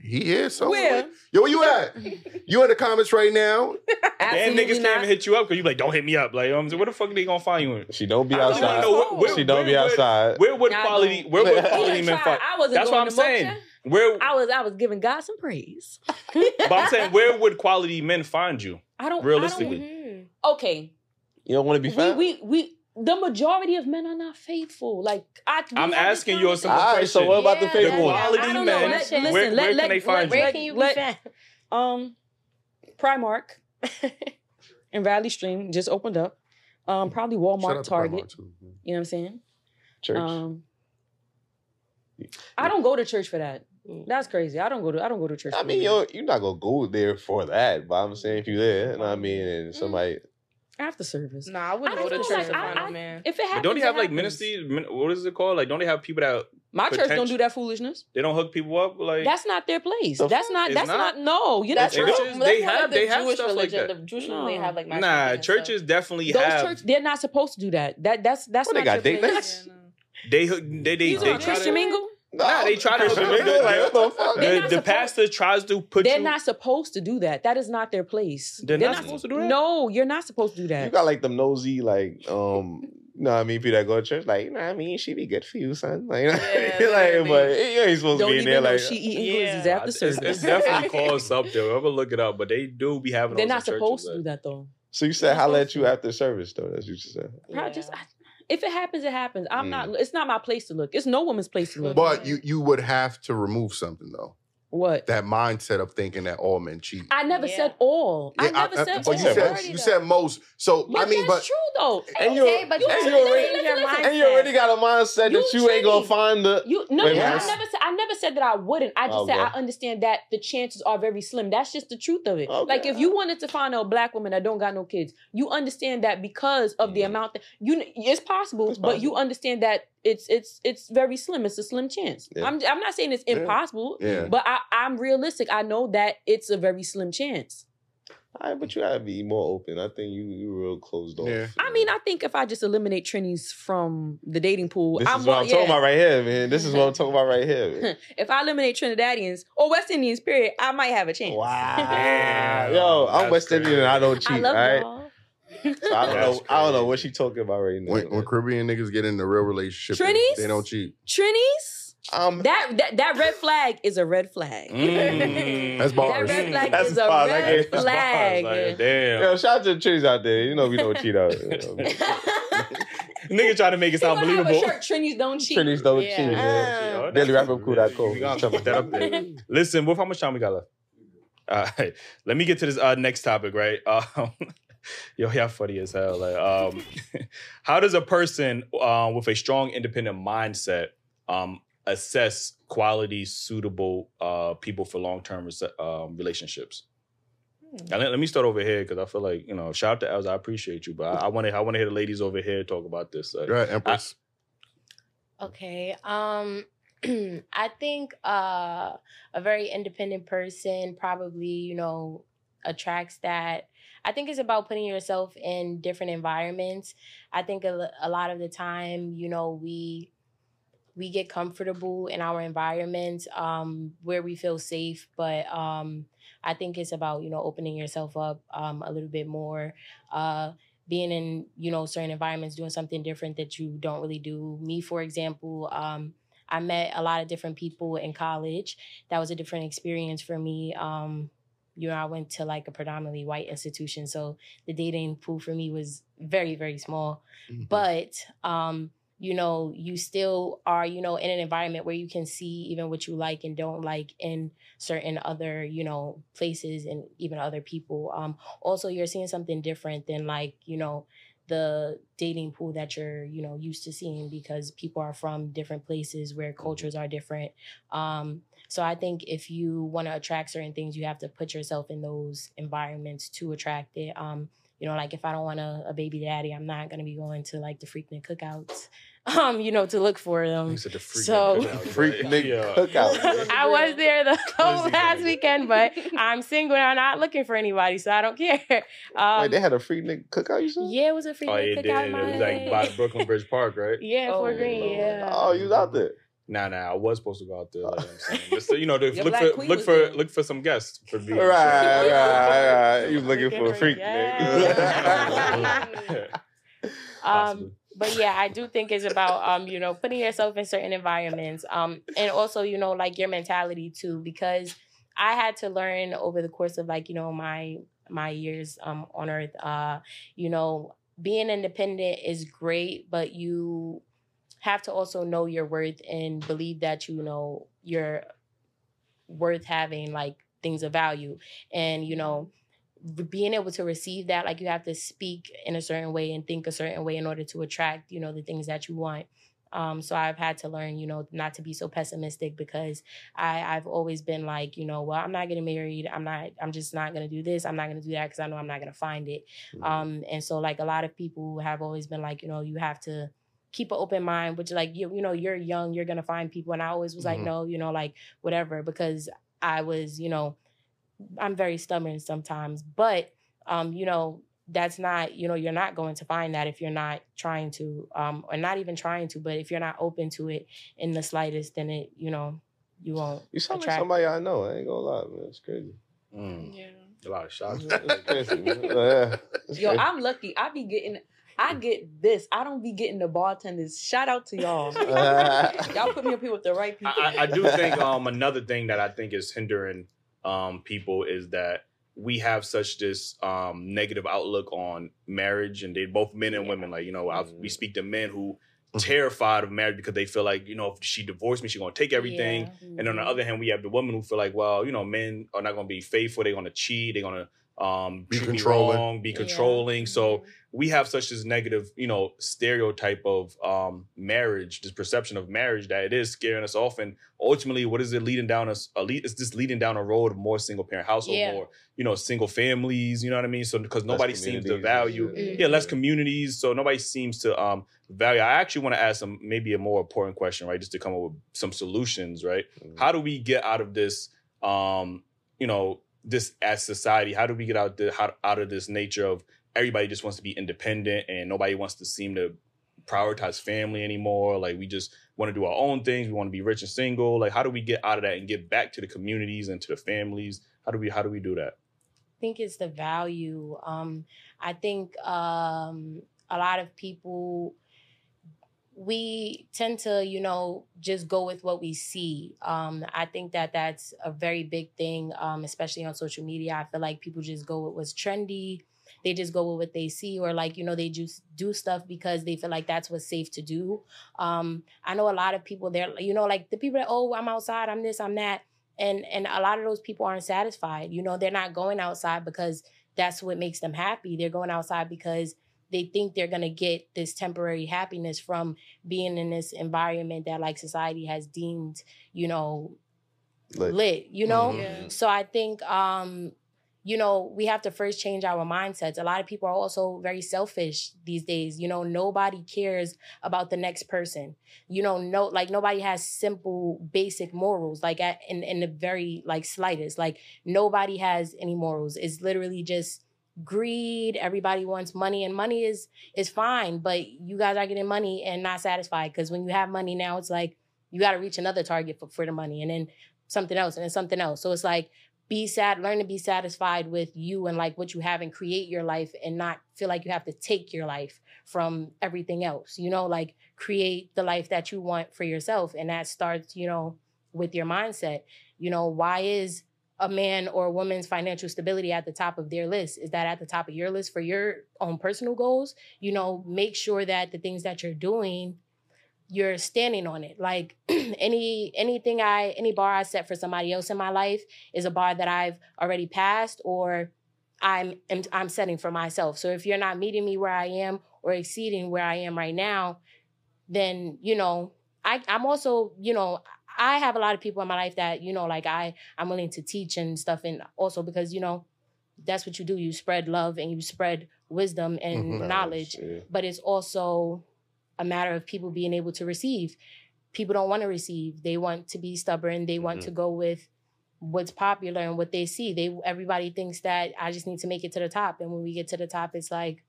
He is somewhere. Where? Yo, where you at? You in the comments right now? and niggas can't even hit you up because you like, don't hit me up. Like, you I'm saying? Where the fuck are they gonna find you in? She don't be I don't outside. know where- where- she don't be outside. Where would Nah, quality, don't. where would quality men tried. find? I wasn't That's what I'm saying. motion. Where, I was I was giving God some praise. but I'm saying, where would quality men find you? I don't Realistically. I don't- Mhm. okay, You don't want to be we, found? we we the majority of men are not faithful. Like I, I'm asking you a simple question. All right, so what about the Yeah, The faithful ones? quality I don't know. men, Let- listen, where, where let- can they find let- you? Where can you be Let- found? Um, Primark in Valley Stream just opened up. Um, probably Walmart, Target. Too. You know what I'm saying? Church. Um, I don't go to church for that. That's crazy. I don't go to I don't go to church. I mean, you're you're not gonna go there for that, but I'm saying if you're there, and I mean, and somebody, after service. Nah, I wouldn't I go to church like to I- find I- a man. If it happens, But don't they have like happens. ministries? What is it called? Like, don't they have people that My church don't do that foolishness. they don't hook people up? Like, That's not their place. The That's fuck? not. That's not? not. No, you're That's not. Churches, true. church. they That's more have- like the they have Jewish stuff like religion. that. The Jewish No. they have like nah, matchmaking and churches stuff. definitely Those have. church, they're not supposed to do that. That that's that's What, they not got your date nights? They hook. They they You they a try Christian to. Mingle? Nah, they try to. The- Like, what the fuck? The, the supposed- pastor tries to put They're you. not supposed to do that. That is not their place. They're not supposed to do that? No, you're not supposed to do that. you got like them nosy, like, um, you know what I mean, people that go to church, like, you know what I mean, she be good for you, son. Like, you know, Yeah, like literally. but you ain't supposed Don't to be in there, know like, she eating Yeah. glizzies after It's, service. it's definitely calls up there. Ever look it up, but they do be having. They're not in churches, supposed to do that though. so you said holla let you after service, though. That's what you said. I just I, if it happens, it happens. I'm Mm. not. It's not my place to look. It's no woman's place to look. But you you would have to remove something though. What? That mindset of thinking that all men cheat. I never Yeah. said all. I Yeah, never said but all. you said you though. said most. So But I mean, that's but true though. And you, Okay, but you and you to already, change your listen, and you already got a mindset You that you ain't gonna find the. You no, Wait, no, I never said I never said that I wouldn't. I just Oh, said I understand that the chances are very slim. That's just the truth of it. Okay. Like if you wanted to find a black woman that don't got no kids, you understand that because of the Mhm. amount that you it's possible, It's but you understand that it's it's it's very slim. It's a slim chance. Yeah. I'm I'm not saying it's impossible, yeah. but I, I'm realistic. I know that it's a very slim chance. All right, but you gotta be more open. I think you you real closed off. Yeah. I mean, I think if I just eliminate Trinis from the dating pool, this I'm is what more- I'm talking yeah. about right here, man. This is what I'm talking about right here. Man. if I eliminate Trinidadians or West Indians, period, I might have a chance. Wow, yo, I'm That's West Indian and I don't cheat. I love all right, y'all. So I don't That's know. I don't know what she talking about right now. when, when Caribbean niggas get into real relationships, they- Trinis? they don't cheat. Trinis, um, that, that that red flag is a red flag. Mm. That's That red flag That's is a bars. Red gave- flag. like, damn. yo, shout out to the trees out there. You know we don't cheat out. Nigga trying to make it sound gonna have a believable. shirt, Trinis don't cheat. Trinis don't Yeah. cheat. Man. Oh, Daily that's- Rap Up Crew dot com. We gotta put that up there. Listen, Wolf, how much time we got left? All right, let me get to this uh, next topic, right? Um, yo, y'all funny as hell. Like, um, how does a person um, with a strong independent mindset um, assess quality, suitable uh, people for long term um, relationships? And let, let me start over here because I feel like you know, shout out to Els. I appreciate you, but I want to I want to hear the ladies over here talk about this. Like, Go ahead, Empress. Okay. Um I think uh a very independent person probably, you know, attracts that. I think it's about putting yourself in different environments. I think a, a lot of the time, you know, we we get comfortable in our environments um where we feel safe, but um I think it's about, you know, opening yourself up um a little bit more. Uh being in you know certain environments doing something different that you don't really do me for example um i met a lot of different people in college that was a different experience for me um you know i went to like a predominantly white institution so the dating pool for me was very very small. But um you know you still are you know in an environment where you can see even what you like and don't like in certain other you know places and even other people. Um also you're seeing something different than like you know the dating pool that you're you know used to seeing because people are from different places where cultures are different. Um so i think if you want to attract certain things you have to put yourself in those environments to attract it um you know like if i don't want a, a baby daddy i'm not going to be going to like the freaknik cookouts um you know to look for them You said the freak So- nigga cookout, Freak right? nigga Yeah. cookout. I was there the whole last weekend, but I'm single and I'm not looking for anybody, so I don't care. Um, Wait, they had a free nigga cookout. You said? yeah, it was a free Oh, yeah, it cookout. did. in It was like by Brooklyn Bridge Park, right? Yeah, Oh, Fort Greene. Yeah. Oh, you was out there. Nah, nah, I was supposed to go out there. Like I'm saying. Just so, you know, to Your look black for queen look was for there. look for some guests for being Right, right, right. You was looking Looking for a freak guests. nigga. Um, but yeah, I do think it's about um, you know, putting yourself in certain environments. Um, and also, you know, like your mentality too, because I had to learn over the course of like, you know, my my years um on earth, uh, you know, being independent is great, but you have to also know your worth and believe that you know you're worth having like things of value. And, you know, being able to receive that like you have to speak in a certain way and think a certain way in order to attract you know the things that you want um, so I've had to learn, you know, not to be so pessimistic because I, I've always been like, you know, well, I'm not getting married. I'm not, I'm just not gonna do this. I'm not gonna do that because I know I'm not gonna find it. Mm-hmm. Um, and so like a lot of people have always been like, you know, you have to keep an open mind, which like you, you know, you're young, you're gonna find people. And I always was like, Mhm. no, you know, like whatever, because I was, you know, I'm very stubborn sometimes, but um, you know, that's not, you know, you're not going to find that if you're not trying to, um, or not even trying to, but if you're not open to it in the slightest, then it, you know, you won't. You sound like attract- somebody I know. I ain't gonna lie, man. It's crazy. Mm. Yeah. A lot of shots. Crazy, man. Yeah. Yo, crazy. I'm lucky. I be getting, I get this. I don't be getting the bartenders. Shout out to y'all. y'all put me up here with the right people. I, I- I do think um another thing that I think is hindering um people is that we have such this um negative outlook on marriage and they both men and women like you know I, we speak to men who terrified of marriage because they feel like you know if she divorced me she's gonna take everything Yeah. and on the other hand we have the women who feel like well you know men are not gonna be faithful they're gonna cheat they're gonna um Be treat me controlling. wrong be Yeah. controlling so Mhm. we have such this negative, you know, stereotype of um marriage, this perception of marriage that it is scaring us off. And ultimately, what is it leading down us? A lead, is this leading down a road of more single parent household, Yeah. more you know, single families? You know what I mean? So because nobody seems to communities and value, yeah, less communities. So nobody seems to um value. I actually want to ask some maybe a more important question, right? Just to come up with some solutions, right? Mhm. How do we get out of this? Um, you know, this as society. How do we get out the how, out of this nature of everybody just wants to be independent and nobody wants to seem to prioritize family anymore. Like we just want to do our own things. We want to be rich and single. Like how do we get out of that and get back to the communities and to the families? How do we how do we do that? I think it's the value. Um, I think um, a lot of people we tend to, you know, just go with what we see. Um, I think that that's a very big thing, um, especially on social media. I feel like people just go with what's trendy. They just go with what they see, or like you know, they just do stuff because they feel like that's what's safe to do. Um, I know a lot of people. They're, you know, like the people that, oh, I'm outside, I'm this, I'm that and and a lot of those people aren't satisfied you know they're not going outside because that's what makes them happy they're going outside because they think they're going to get this temporary happiness from being in this environment that like society has deemed you know Lit. lit, you know Mhm. Yeah. so i think um you know we have to first change our mindsets a lot of people are also very selfish these days you know nobody cares about the next person you know no like nobody has simple basic morals like at, in in the very like slightest like nobody has any morals it's literally just greed everybody wants money and money is is fine but you guys are getting money and not satisfied because when you have money now it's like you got to reach another target for, for the money and then something else and then something else. So it's like be sad learn to be satisfied with you and like what you have and create your life and not feel like you have to take your life from everything else you know like create the life that you want for yourself and that starts you know with your mindset. You know why is a man or a woman's financial stability at the top of their list? Is that at the top of your list for your own personal goals? You know make sure that the things that you're doing you're standing on it. Like any anything i any bar i set for somebody else in my life is a bar that i've already passed or i'm i'm setting for myself. So if you're not meeting me where i am or exceeding where i am right now then you know i i'm also you know i have a lot of people in my life that you know like i i'm willing to teach and stuff and also because you know that's what you do you spread love and you spread wisdom and Mhm. knowledge Yeah. but it's also a matter of people being able to receive. People don't want to receive. They want to be stubborn. They want Mhm. to go with what's popular and what they see. They everybody thinks that I just need to make it to the top. And when we get to the top, it's like,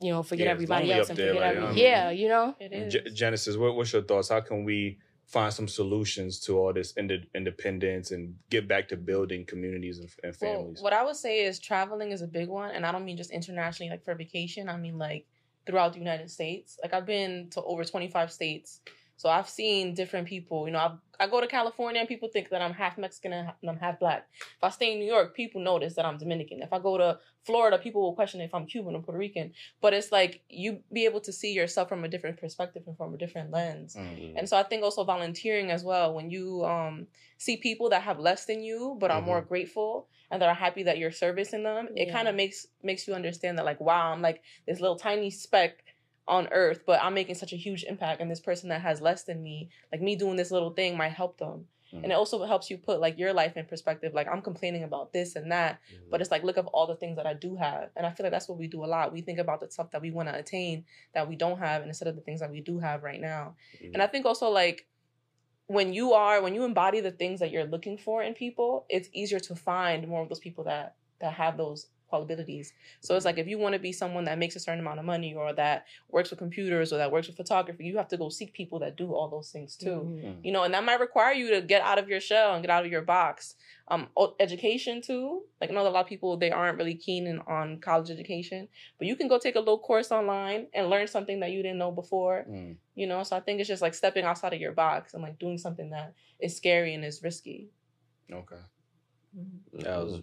you know, forget Yeah, everybody else and there, forget like, every um, yeah, you know. It is. Ge- Genesis, what, what's your thoughts? How can we find some solutions to all this ind- independence and get back to building communities and, and Well, families? what I would say is traveling is a big one, and I don't mean just internationally, like for vacation. I mean like throughout the United States. Like I've been to over twenty five states. So I've seen different people. You know, I've, I go to California and people think that I'm half Mexican and I'm half black. If I stay in New York, people notice that I'm Dominican. If I go to Florida, people will question if I'm Cuban or Puerto Rican. But it's like you be able to see yourself from a different perspective and from a different lens. Mm-hmm. And so I think also volunteering as well, when you um, see people that have less than you but are more grateful and that are happy that you're servicing them, it Yeah. kind of makes makes you understand that like wow, I'm like this little tiny speck on earth, but I'm making such a huge impact and this person that has less than me, like me doing this little thing might help them. And mm. it also helps you put like your life in perspective. Like I'm complaining about this and that, mm-hmm. but it's like look at all the things that I do have. And I feel like that's what we do a lot. We think about the stuff that we want to attain that we don't have, and instead of the things that we do have right now. And I mm-hmm. think also like when you are when you embody the things that you're looking for in people, it's easier to find more of those people that that have those qualities. So it's like if you want to be someone that makes a certain amount of money or that works with computers or that works with photography, you have to go seek people that do all those things too. Mhm. You know, and that might require you to get out of your shell and get out of your box. Um, education too. Like I know a lot of people they aren't really keen in, on college education, but you can go take a little course online and learn something that you didn't know before. Mm. You know, so I think it's just like stepping outside of your box and like doing something that is scary and is risky. Okay. That was.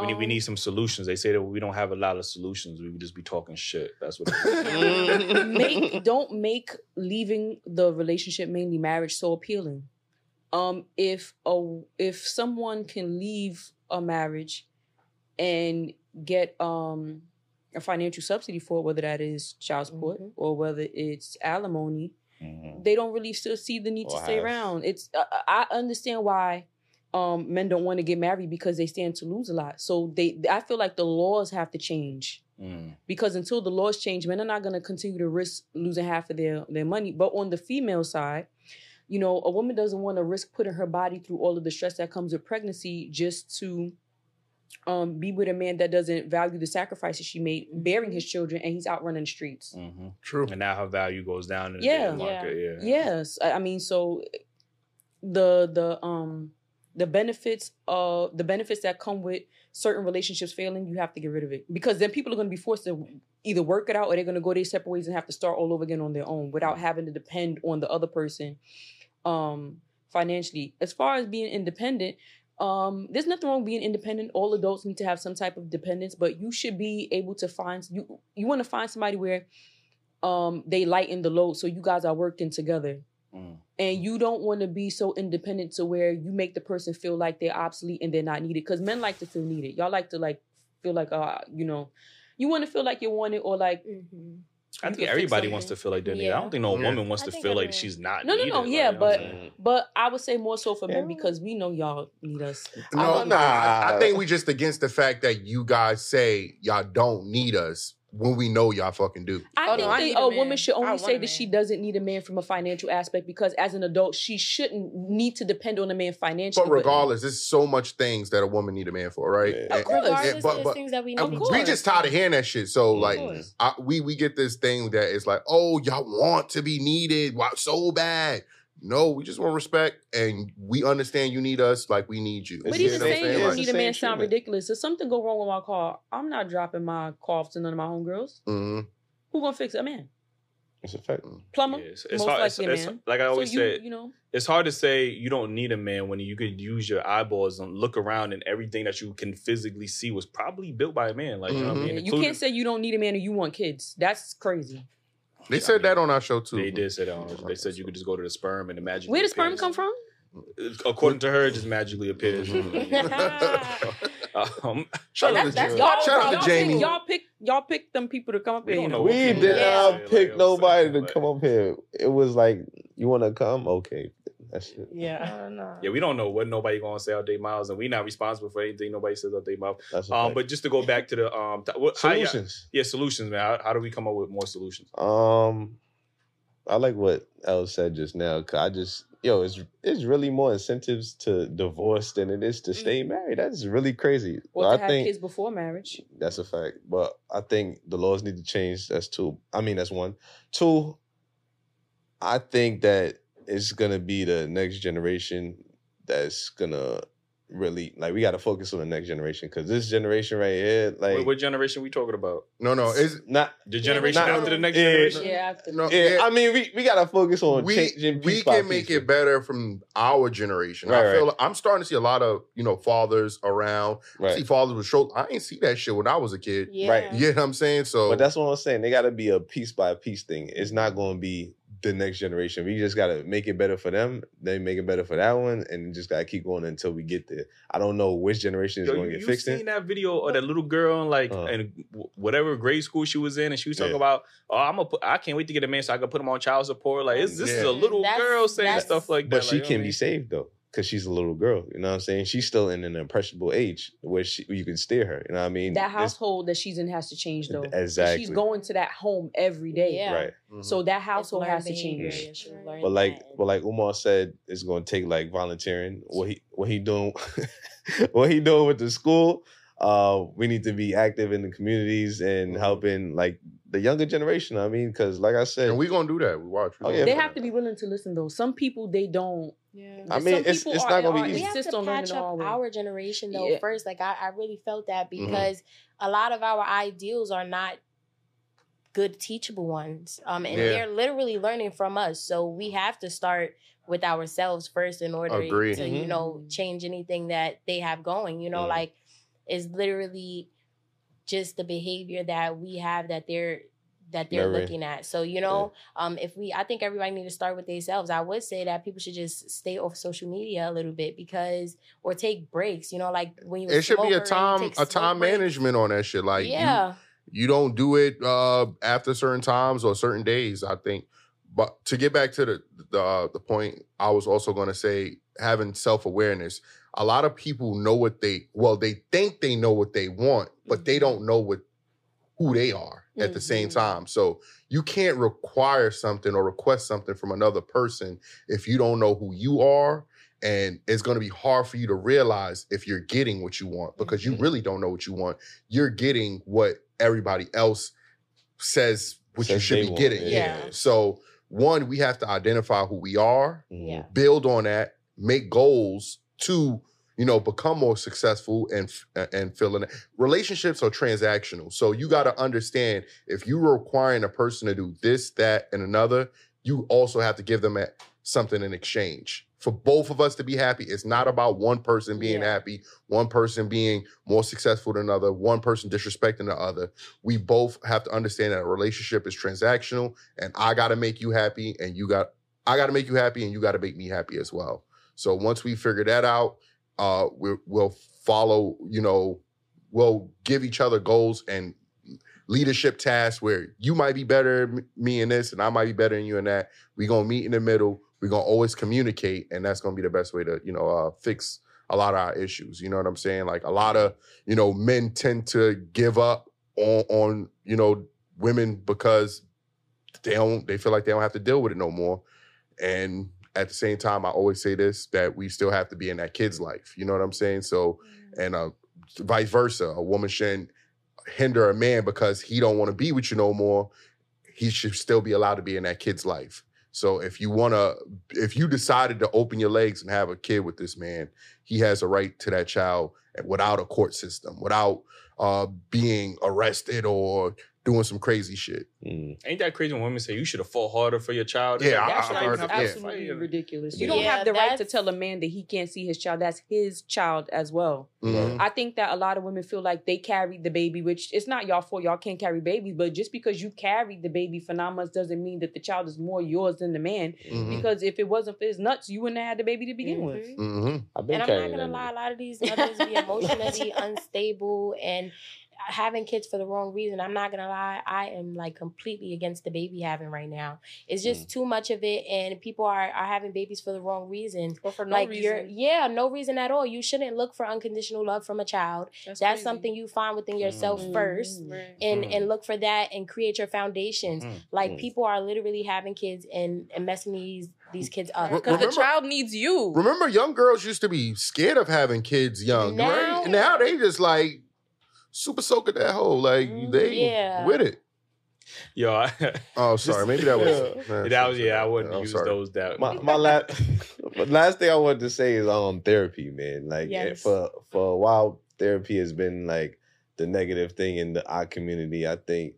We Um, need, we need some solutions. They say that we don't have a lot of solutions. We would just be talking shit. That's what. It is. make don't make leaving the relationship mainly marriage so appealing um if a if someone can leave a marriage and get um a financial subsidy for it, whether that is child support Mhm. or whether it's alimony Mhm. they don't really still see the need Or to stay have. around it's uh, i understand why um men don't want to get married because they stand to lose a lot so they i feel like the laws have to change Mm. because until the laws change, men are not going to continue to risk losing half of their their money. But on the female side, you know, a woman doesn't want to risk putting her body through all of the stress that comes with pregnancy just to um be with a man that doesn't value the sacrifices she made bearing his children and he's out running the streets. Mhm. True. And now her value goes down in Yeah. dating market. Yeah. Yes, I I mean, so the the um the benefits of the benefits that come with certain relationships failing, you have to get rid of it because then people are going to be forced to either work it out or they're going to go their separate ways and have to start all over again on their own without having to depend on the other person um financially. As far as being independent, um there's nothing wrong being independent. All adults need to have some type of dependence, but you should be able to find you you want to find somebody where um they lighten the load so you guys are working together Mm. And you don't want to be so independent to where you make the person feel like they're obsolete and they're not needed because men like to feel needed y'all like to like feel like uh you know you want to feel like you're wanted or like Mhm. I think everybody wants to feel like they're needed. I don't think no Yeah. woman wants I to feel like she's not No, no, needed. no, like, yeah, you know what but- I'm but i would say more so for men because we know y'all need us No, Um, nah. I, I think we just against the fact that you guys say y'all don't need us when we know y'all fucking do. I Oh, think no, I that need a a woman should only say that she doesn't need a man from a financial aspect because as an adult, she shouldn't need to depend on a man financially. But regardless, there's so much things that a woman need a man for, right? Yeah. And- Of course. Regardless, but- but- things that we and need. Of we just tired of hearing that shit. So Of like. I, we we get this thing that is like, oh, y'all want to be needed, wow, so bad. No, we just want respect, and we understand you need us like we need you. But It's You even know saying you saying? don't Like, need a man sound treatment. ridiculous. If something go wrong with my car, I'm not dropping my car off to none of my homegirls. mhm. Who gonna fix it? A man. It's a fact. Plumber. Yeah, it's, it's most hard. It's, likely a it's- man. like I always so you, say, you know, it's hard to say you don't need a man when you could use your eyeballs and look around and everything that you can physically see was probably built by a man. Like you know what I Mhm. mean? you can't say you don't need a man or you want kids. That's crazy. They said that on our show too. They did say that. on- They said you could just go to the sperm and imagine. Where does sperm come from? According to her, it just magically appears. um, Shout out that's- to that's Jamie. y'all- Shout out y'all to pick- Jamie. Y'all pick y'all pick them people to come up We here. you know know. We did not like, pick I'm nobody to like- come up here. It was like, you want to come? Okay, that's it. Yeah. Yeah, we don't know what nobody gonna say out their mouths, and we not responsible for anything nobody says out their mouth. That's a Um, fact. but just to go back to the um, t- what, how solutions. yeah, solutions, man. How, how do we come up with more solutions? Um, I like what El said just now. Cause I just yo, it's it's really more incentives to divorce than it is to stay married. That's really crazy. Or I to have think kids before marriage. that's a fact. But I think the laws need to change. That's two. I mean, that's one. Two. I think that it's gonna be the next generation that's gonna really like we got to focus on the next generation because this generation right here, like What, what generation we talking about? No, no, it's not The generation not- after the next yeah, generation. Yeah, after no. Yeah, yeah, I mean we, we got to focus on we changing. we can make piece. it better from our generation. Right, I feel right. I'm starting to see a lot of you know fathers around. I see fathers with shoulders. I ain't see that shit when I was a kid. Yeah. Right. You know what I'm saying? So But that's what I'm saying. They got to be a piece by piece thing. It's not going to be the next generation. We just got to make it better for them. They make it better for that one, and just got to keep going until we get there. I don't know which generation is Yo, going you, to get you fixed seen in. that video of that little girl in like Uh. in whatever grade school she was in, and she was talking Yeah. about, "Oh, I'm gonna put, I can't wait to get a man so I can put him on child support." Like, it's, this is a little That's- girl saying stuff like that. But she like, can what I be saved though, because she's a little girl. You know what I'm saying? She's still in an impressionable age where she you can steer her. You know what I mean? that It's- household that she's in has to change though. Exactly. She's going to that home every day. Yeah. right. So that household has to change. you But like, that. but like Umar said, it's going to take like volunteering. What he what he doing, what he doing with the school. Uh, we need to be active in the communities and Mhm. helping like the younger generation. I mean, because like I said, and we gonna do that. We watch. We Oh, yeah. They have to be willing to listen though. Some people they don't. Yeah. I Some mean, it's people it's are- not gonna are be we have insist to on patch up our generation though Yeah. first like I, I really felt that Mhm. because a lot of our ideals are not good teachable ones um and Yeah. they're literally learning from us so we have to start with ourselves first in order Agree. to you Mhm. know change anything that they have going you know Mhm. like it's literally just the behavior that we have that they're that they're looking at. So you know um if we i think everybody need to start with themselves. I would say that people should just stay off social media a little bit because or take breaks you know like when you It should be a time a time breaks. management on that shit. Like you- yeah. you don't do it uh after certain times or certain days i think. But to get back to the the, uh, the point i was also going to say having self-awareness a lot of people know what they well they think they know what they want but they don't know what who they are at the same Mhm. time so you can't require something or request something from another person if you don't know who you are and it's going to be hard for you to realize if you're getting what you want because you Mhm. really don't know what you want you're getting what everybody else says what you should be want, getting. yeah. Yeah. So one, we have to identify who we are, yeah build on that, make goals to you know become more successful and and filling it. Relationships are transactional, so you got to understand if you're requiring a person to do this, that, and another, you also have to give them a, something in exchange. For both of us to be happy, it's not about one person being Yeah. happy, one person being more successful than another, one person disrespecting the other. We both have to understand that a relationship is transactional, and I got to make you happy, and you got I got to make you happy, and you got to make me happy as well. So once we figure that out, uh, we, we'll follow. You know, we'll give each other goals and leadership tasks where you might be better me in this, and I might be better than you in that. We're gonna meet in the middle. We're gonna always communicate, and that's gonna be the best way to you know uh, fix a lot of our issues. You know what I'm saying? Like a lot of you know men tend to give up on on you know women because they don't they feel like they don't have to deal with it no more. And at the same time, I always say this that we still have to be in that kid's life. You know what I'm saying? So and uh, vice versa, a woman shouldn't hinder a man because he don't want to be with you no more. He should still be allowed to be in that kid's life. So if you want to, if you decided to open your legs and have a kid with this man, he has a right to that child without a court system, without uh, being arrested or doing some crazy shit. Mm. Ain't that crazy when women say you should have fought harder for your child? Yeah, Like, I- That's I not even heard have that. Yeah. absolutely ridiculous. You don't have the right to tell a man that he can't see his child. That's his child as well. Mhm. I think that a lot of women feel like they carried the baby, which it's not y'all fault. Y'all can't carry babies, but just because you carried the baby for nine months doesn't mean that the child is more yours than the man. Mhm. Because if it wasn't for his nuts, you wouldn't have had the baby to begin with. Mhm. I've been and I'm not gonna lie, a lot of these mothers be emotionally unstable and having kids for the wrong reason. I'm not gonna lie, I am like completely against the baby having right now. It's just Mm. too much of it, and people are are having babies for the wrong reason. Or for no like reason. you're, yeah, no reason at all. You shouldn't look for unconditional love from a child. That's, That's something you find within yourself Mhm. first. Right. And, Mm. and look for that and create your foundations. Mm. Like Mm. people are literally having kids and, and messing these these kids up. Re- Because the child needs you. Remember, young girls used to be scared of having kids young. Now- right? now they just like super soak at that hole. Like Mm, they yeah. with it. Yo, I, Oh, sorry. Maybe that was that was yeah. I wouldn't I'm use sorry. those that. My my last last thing I wanted to say is um therapy, man. Like Yes. for for a while, therapy has been like the negative thing in the our community. I think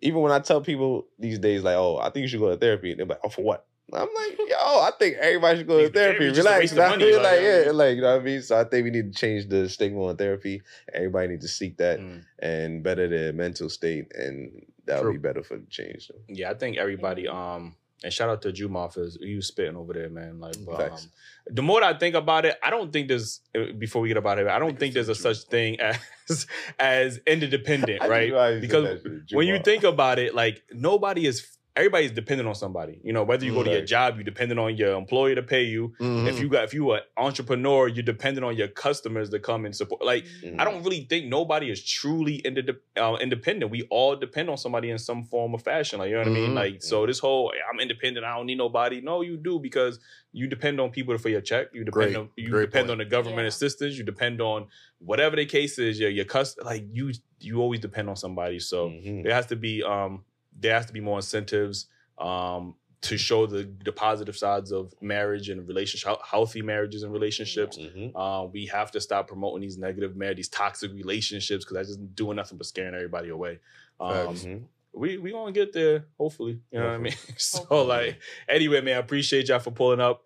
even when I tell people these days, like, oh, I think you should go to therapy, they're like, oh, for what? I'm like, yo, I think everybody should go to therapy therapy. just a Relax, man. money, like, like, yeah, like you know what I mean. So I think we need to change the stigma on therapy. Everybody needs to seek that Mm. and better their mental state, and that'll be better for the change. So. Yeah, I think everybody. Um, and shout out to Juma for you spitting over there, man. Like, but, um, the more I think about it, I don't think there's. uh, Before we get about it, I don't think there's a such thing as as interdependent, I right? realized you said Because when you think about it, like nobody is. Everybody's dependent on somebody. You know, whether you go to your job, you're dependent on your employer to pay you. Mhm. If you got, if you are an entrepreneur, you're dependent on your customers to come and support. Like, Mm-hmm. I don't really think nobody is truly inde- uh, independent. We all depend on somebody in some form or fashion. Like you know what I mean? Mhm. Like so, this whole I'm independent. I don't need nobody. No, you do because you depend on people for your check. You depend Great, on you great depend point. on the government Yeah. assistance. You depend on whatever the case is. Your your cust like you you always depend on somebody. So Mhm. there has to be um there has to be more incentives um to show the the positive sides of marriage and relationship healthy marriages and relationships Mhm. uh, we have to stop promoting these negative marriage, these toxic relationships, because that's just doing nothing but scaring everybody away. Um. Mhm. we we gonna get there, hopefully. You know what I mean? so Hopefully. like, anyway, man, I appreciate y'all for pulling up.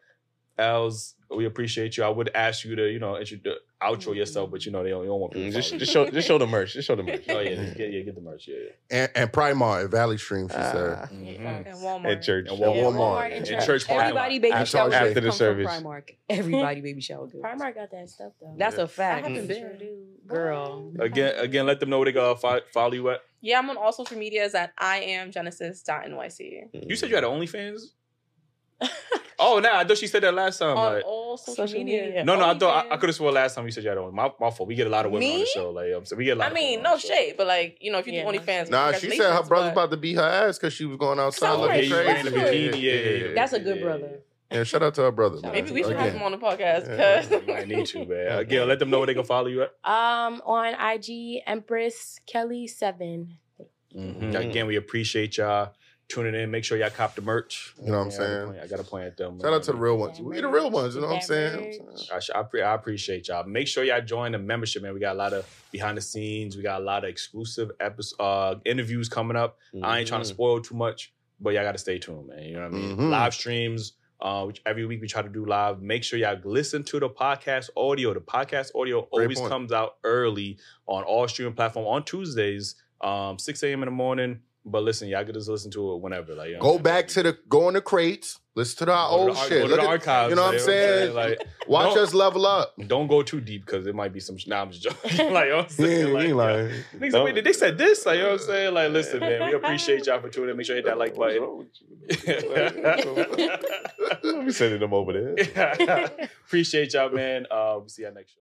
Els, we appreciate you. I would ask you to, you know, introduce, outro yourself, but you know they don't, you don't want people. Mm, Just, just show, just show the merch. Just show the merch. Oh yeah, just get, yeah, get the merch. Yeah, yeah. And, and Primark at Valley Stream, she said. Ah, Mhm. And Walmart. At church. And Walmart. Walmart. and And church. Everybody baby After shower our- goods after the service. from Primark. Everybody baby shower goods. Primark got that stuff though. That's a I fact. I haven't been. sure do. Girl. Again, again, let them know where they go follow you at. Yeah, I'm on all social medias at I am Genesis.nyc. You said you had OnlyFans. oh, nah, I thought she said that last time. on like- all social, Social media. media. No, no, I thought I, I could have sworn last time you said you had on. My, my fault. We get a lot of women on the show. Like, um, so we get a lot. I of mean, no on the show. shade, but like, you know, if you Yeah, do no OnlyFans, Nah, she said her brother's about to beat her ass because she was going outside Sounds looking like crazy. wearing a yeah, yeah, yeah. That's a good yeah, brother. Yeah, shout out to her brother. man. Maybe we should have Again. him on the podcast. Yeah. 'cause- You might need to, man. Again, let them know where they can follow you at. Um, on IG, Empress Kelly Seven. Mhm. Again, we appreciate y'all tuning in. Make sure y'all cop the merch. You know what I'm Yeah, saying? I got to point at them. Shout out to the real ones. We the real ones, you know what I'm saying? I, sh- I, pre- I appreciate y'all. Make sure y'all join the membership, man. We got a lot of behind the scenes. We got a lot of exclusive episode, uh, interviews coming up. I ain't trying to Mhm. spoil too much, but y'all got to stay tuned, man. You know what I mean? Mhm. Live streams. Uh, which every week we try to do live. Make sure y'all listen to the podcast audio. The podcast audio Great always point. comes out early on all streaming platform on Tuesdays, um, 6 a.m. in the morning. But listen, y'all can just listen to it whenever. Like, you know Go back to the go in the crates. Listen to to old shit. go to the at- archives. you know what I'm like, saying? Like, Watch us level up. Don't go too deep because it might be some. Nah, I'm just joking. like, you know what I'm saying? like, ain't lying. Niggas wait, they said this. Like, you know what I'm saying? Like, listen, man, we appreciate y'all for tuning in. Make sure you hit that like button. wrong with you? Let me sending them over there. appreciate y'all, man. Uh, we'll see y'all next show.